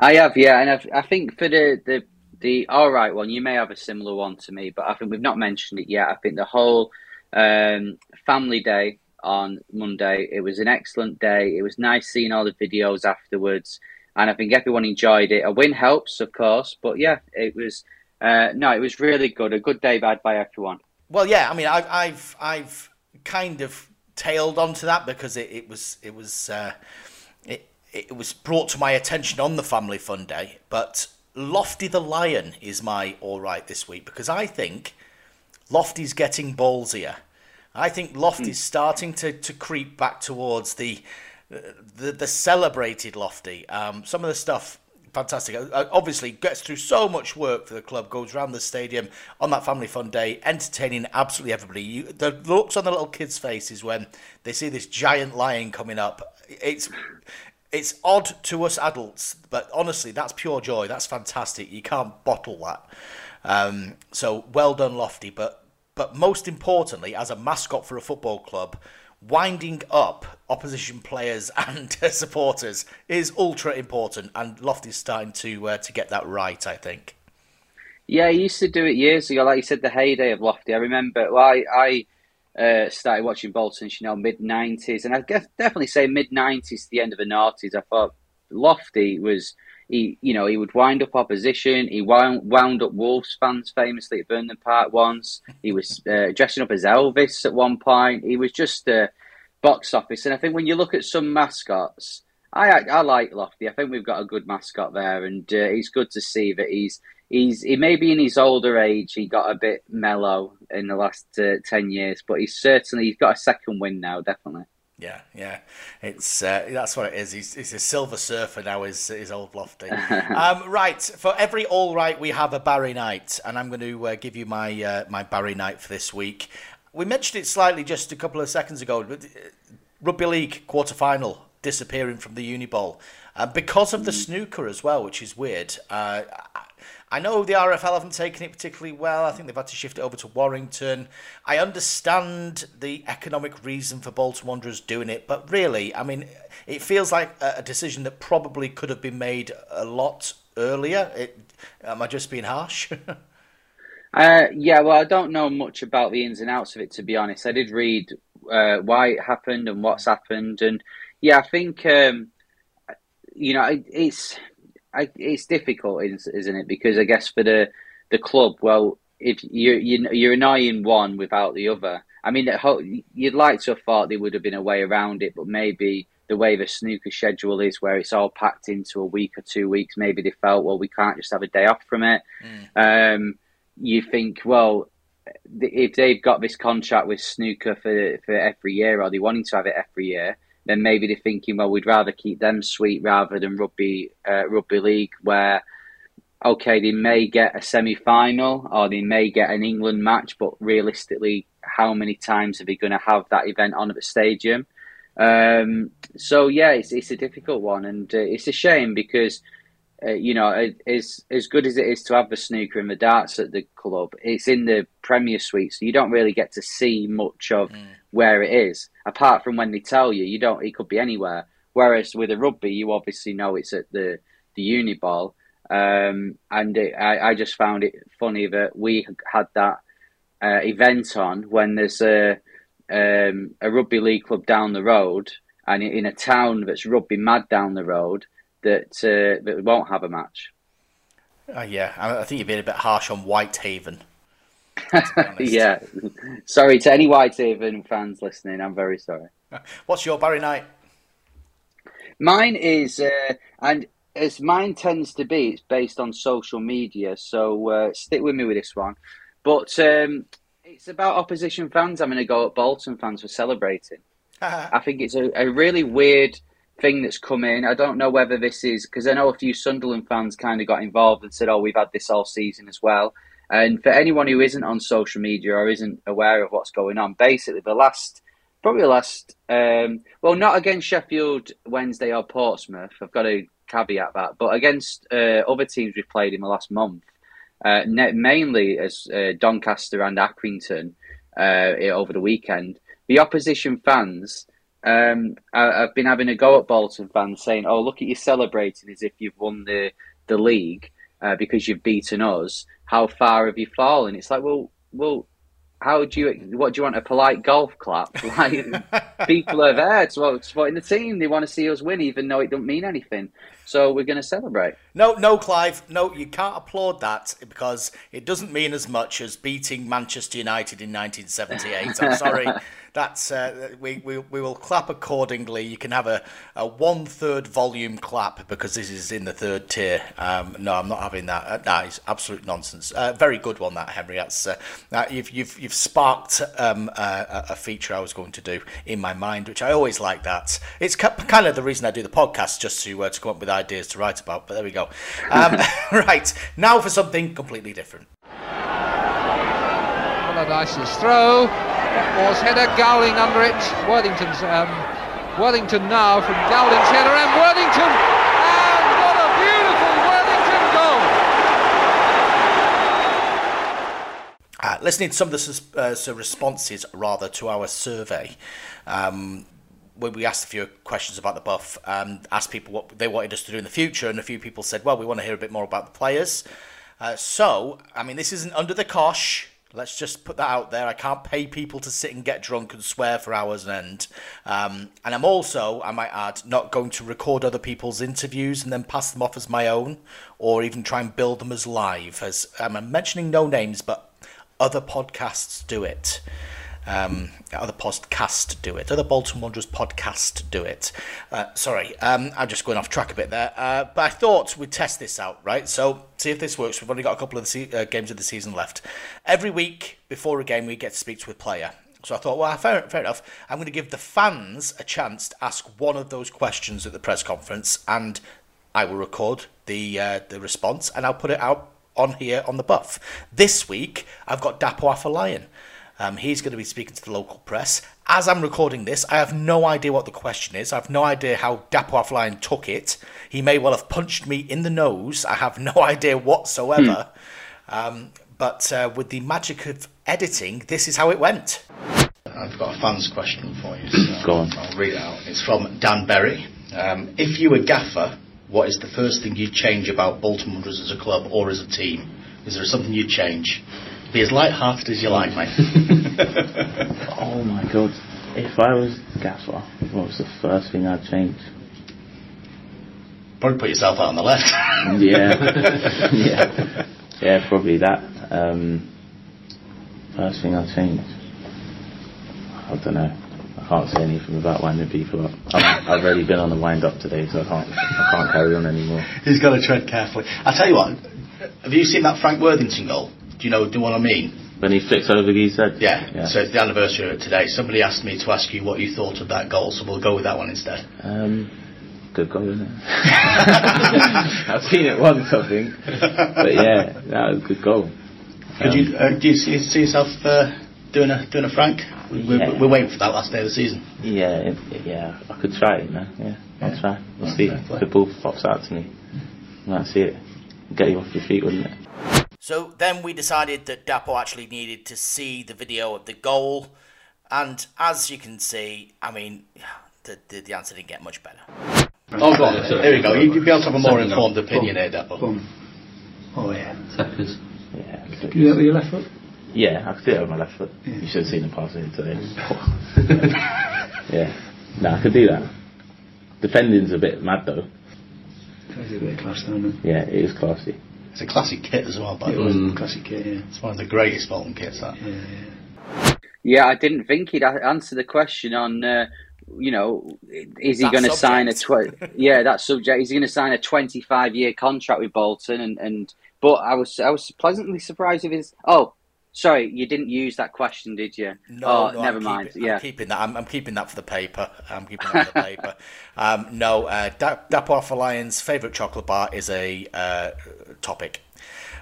I have, yeah, and I've, I think for the the the all right one, you may have a similar one to me, but I think we've not mentioned it yet. I think the whole um, family day on Monday, it was an excellent day. It was nice seeing all the videos afterwards, and I think everyone enjoyed it. A win helps, of course, but yeah, it was uh, no, it was really good. A good day had by everyone. Well, yeah. I mean, I've I've I've kind of tailed onto that because it, it was it was uh, it it was brought to my attention on the Family Fun Day. But Lofty the Lion is my all right this week because I think Lofty's getting ballsier. I think Lofty's starting to, to creep back towards the the, the celebrated Lofty. Um, some of the stuff fantastic. Uh, Obviously, gets through so much work for the club. Goes around the stadium on that family fun day, entertaining absolutely everybody. You, the looks on the little kids' faces when they see this giant lion coming up. It's it's odd to us adults, but honestly, that's pure joy. That's fantastic. You can't bottle that. Um, so well done, Lofty. But but most importantly, as a mascot for a football club, winding up opposition players and supporters is ultra important, and Lofty's starting to uh, to get that right. I think. Yeah, he used to do it years ago. Like you said, the heyday of Lofty. I remember. Well, I, I uh, started watching Bolton, you know, mid '90s, and I definitely say mid '90s to the end of the noughties. I thought Lofty was. He, you know, he would wind up opposition. He wound, wound up Wolves fans famously at Burnden Park once. He was uh, dressing up as Elvis at one point. He was just a box office. And I think when you look at some mascots, I I like Lofty. I think we've got a good mascot there, and uh, it's good to see that he's he's he may be in his older age. He got a bit mellow in the last uh, ten years, but he's certainly he's got a second win now, definitely. Yeah, yeah, it's uh, that's what it is. He's, he's a silver surfer now. Is is old Lofty? um, right, for every all right, we have a Barry Knight, and I'm going to uh, give you my uh, my Barry Knight for this week. We mentioned it slightly just a couple of seconds ago, but uh, rugby league quarter final disappearing from the Uniball uh, because of the snooker as well, which is weird. Uh, I- I know the RFL haven't taken it particularly well. I think they've had to shift it over to Warrington. I understand the economic reason for Bolton Wanderers doing it, but really, I mean, it feels like a decision that probably could have been made a lot earlier. It, am I just being harsh? Uh, yeah, well, I don't know much about the ins and outs of it, to be honest. I did read uh, why it happened and what's happened, and yeah, I think um, you know it, it's I, it's difficult, is- isn't it? Because I guess for the the club, well, if you you you're annoying one without the other. I mean, you'd like to have thought there would have been a way around it, but maybe the way the snooker schedule is, where it's all packed into a week or two weeks, maybe they felt, well, we can't just have a day off from it. Um, you think, well, if they've got this contract with snooker for for every year, or they wanting to have it every year, then maybe they're thinking, well, we'd rather keep them sweet rather than rugby uh, rugby league, where okay, they may get a semi final or they may get an England match, but realistically, how many times are they going to have that event on at the stadium? Um, so yeah, it's it's a difficult one, and uh, it's a shame because uh, you know it, as as good as it is to have the snooker and the darts at the club, it's in the Premier Suite, so you don't really get to see much of Mm. where it is. Apart from when they tell you, you don't. It could be anywhere. Whereas with a rugby, you obviously know it's at the the Uniball, um, and it, I I just found it funny that we had that uh, event on when there's a um, a rugby league club down the road, and in a town that's rugby mad down the road that uh, that won't have a match. Uh, yeah, I, I think you're being a bit harsh on Whitehaven. to be honest. yeah, sorry to any Whitehaven fans listening. I'm very sorry. What's your Barry Knight? Mine is, uh, and as mine tends to be, it's based on social media. So uh, stick with me with this one. But um, it's about opposition fans I'm going to go at Bolton fans for celebrating. I think it's a, a really weird thing that's come in. I don't know whether this is because I know a few Sunderland fans kind of got involved and said, "Oh, we've had this all season as well." And for anyone who isn't on social media or isn't aware of what's going on, basically the last, probably the last, um, well, not against Sheffield Wednesday or Portsmouth. I've got to caveat that, but against uh, other teams we've played in the last month, uh, mainly as uh, Doncaster and Accrington uh, over the weekend, the opposition fans um, I, I've been having a go at Bolton fans saying, "Oh, look at you celebrating as if you've won the the league uh, because you've beaten us. How far have you fallen?" It's like, well, well, how do you? What do you want? A polite golf clap? Like people are there to supporting the team. They want to see us win, even though it don't mean anything. So we're going to celebrate. No, no, Clive. No, you can't applaud that because it doesn't mean as much as beating Manchester United in 1978. I'm sorry. That's uh, we, we we will clap accordingly. You can have a, a one third volume clap because this is in the third tier. Um, no, I'm not having that. Uh, that is absolute nonsense. Uh, very good one, that Henry. That's uh, you've you've you've sparked um, a, a feature I was going to do in my mind, which I always like. That it's kind of the reason I do the podcast, just to uh, to come up with ideas to write about. But there we go. Um, right now for something completely different. Allardyce's throw. was header, Gowling under it. Worthington's um, Worthington now from Gowling's header and Worthington. And what a beautiful Worthington goal! Uh, listening to some of the uh, responses rather to our survey, um, where we asked a few questions about the buff, um, asked people what they wanted us to do in the future, and a few people said, "Well, we want to hear a bit more about the players." Uh, so, I mean, this isn't under the cosh. Let's just put that out there. I can't pay people to sit and get drunk and swear for hours and end. Um, and I'm also, I might add, not going to record other people's interviews and then pass them off as my own, or even try and build them as live. As I'm mentioning no names, but other podcasts do it. Um, other podcasts do it. Other Bolton Wanderers podcast do it. Uh, sorry, um, I'm just going off track a bit there. Uh, but I thought we'd test this out, right? So see if this works. We've only got a couple of se- uh, games of the season left. Every week before a game, we get to speak to a player. So I thought, well, fair, fair enough. I'm going to give the fans a chance to ask one of those questions at the press conference, and I will record the uh, the response, and I'll put it out on here on the buff. This week, I've got Dapo Afolayan. Um, he's going to be speaking to the local press. As I'm recording this, I have no idea what the question is. I have no idea how Dapo Afolayan took it. He may well have punched me in the nose. I have no idea whatsoever. Um, but uh, with the magic of editing, this is how it went. I've got a fan's question for you. So Go on. I'll read it out. It's from Dan Berry. Um, if you were gaffer, what is the first thing you'd change about Bolton Wanderers as a club or as a team? Is there something you'd change? Be as light-hearted as you like, mate. Oh my god. If I was gaffer, what was the first thing I'd change? Probably put yourself out on the left. Yeah. yeah. Yeah, probably that. Um, first thing I'd change. I don't know. I can't say anything about winding people up. I've, I've already been on the wind up today, so I can't. I can't carry on anymore. He's got to tread carefully. I tell you what. Have you seen that Frank Worthington goal? Do you know? Do you know what I mean? When he flicks over Gee's head. Yeah. Yeah. So it's the anniversary of it today. Somebody asked me to ask you what you thought of that goal, so we'll go with that one instead. Um, good goal, isn't it? I've seen it once, I think. But yeah, that was a good goal. Could you, uh, do you see, see yourself uh, doing a doing a Frank? We're, Yeah. we're waiting for that last day of the season. Yeah, yeah, I could try it, man. Yeah, I'll Yeah. try. We'll see. If the ball pops out to me, I might see it. Get you off your feet, wouldn't it? So then we decided that Dapo actually needed to see the video of the goal, and as you can see, I mean, the, the, the answer didn't get much better. Oh, go on. There we go. You, you'd be able to have a more informed opinion here, Dapple. Boom. Oh yeah. Seconds. Yeah. Can you do that with your left foot? Yeah, I could do it with my left foot. You should have seen the pass in today. yeah. No, I could do that. Defending's a bit mad though. Crazy bit of class, don't it? Yeah, it is classy. It's a classic kit as well, by It the was way. classic kit, yeah. It's one of the greatest Bolton kits, that. Yeah, yeah. Yeah, I didn't think he'd a- answer the question on, uh, you know, is he going to sign a subject. tw- yeah that subject? Is he going to sign a twenty-five year contract with Bolton? And, and but I was I was pleasantly surprised with his. Oh, sorry, you didn't use that question, did you? No, oh, no, never I'm mind. Keeping, yeah, I'm keeping that. I'm, I'm keeping that for the paper. I'm keeping that for the paper. Um, no, uh, Da- Dapo Afolayan's favourite chocolate bar is a uh, topic.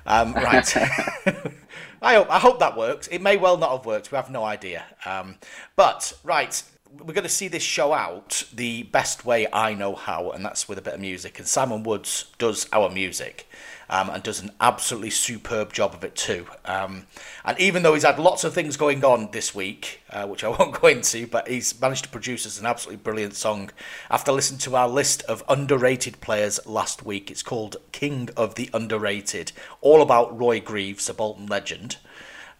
Um, right. I hope I hope that works. It may well not have worked. We have no idea. Um, but right, we're going to see this show out the best way I know how, and that's with a bit of music. And Simon Woods does our music. Um, and does an absolutely superb job of it too. Um, and even though he's had lots of things going on this week, uh, which I won't go into, but he's managed to produce us an absolutely brilliant song. After listening to our list of underrated players last week, it's called King of the Underrated, all about Roy Greaves, a Bolton legend.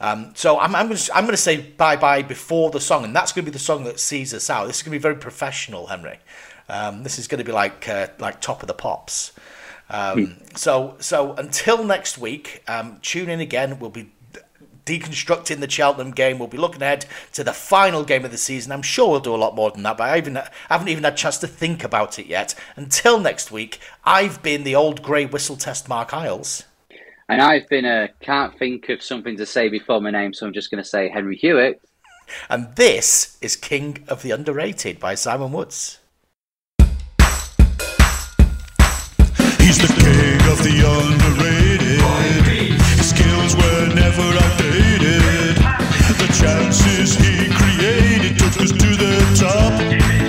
Um, so I'm, I'm going to I'm going to say bye bye before the song, and that's going to be the song that sees us out. This is going to be very professional, Henry. Um, this is going to be like uh, like top of the pops. Um, so so until next week, um, tune in again. We'll be deconstructing the Cheltenham game. We'll be looking ahead to the final game of the season. I'm sure we'll do a lot more than that, but I, even, I haven't even had a chance to think about it yet. Until next week, I've been the old grey whistle test Marc Iles. and I've been uh, can't think of something to say before my name, so I'm just going to say Henry Hewitt. And this is King of the Underrated by Simon Woods. He's the king of the underrated. His skills were never outdated. The chances he created took us to the top.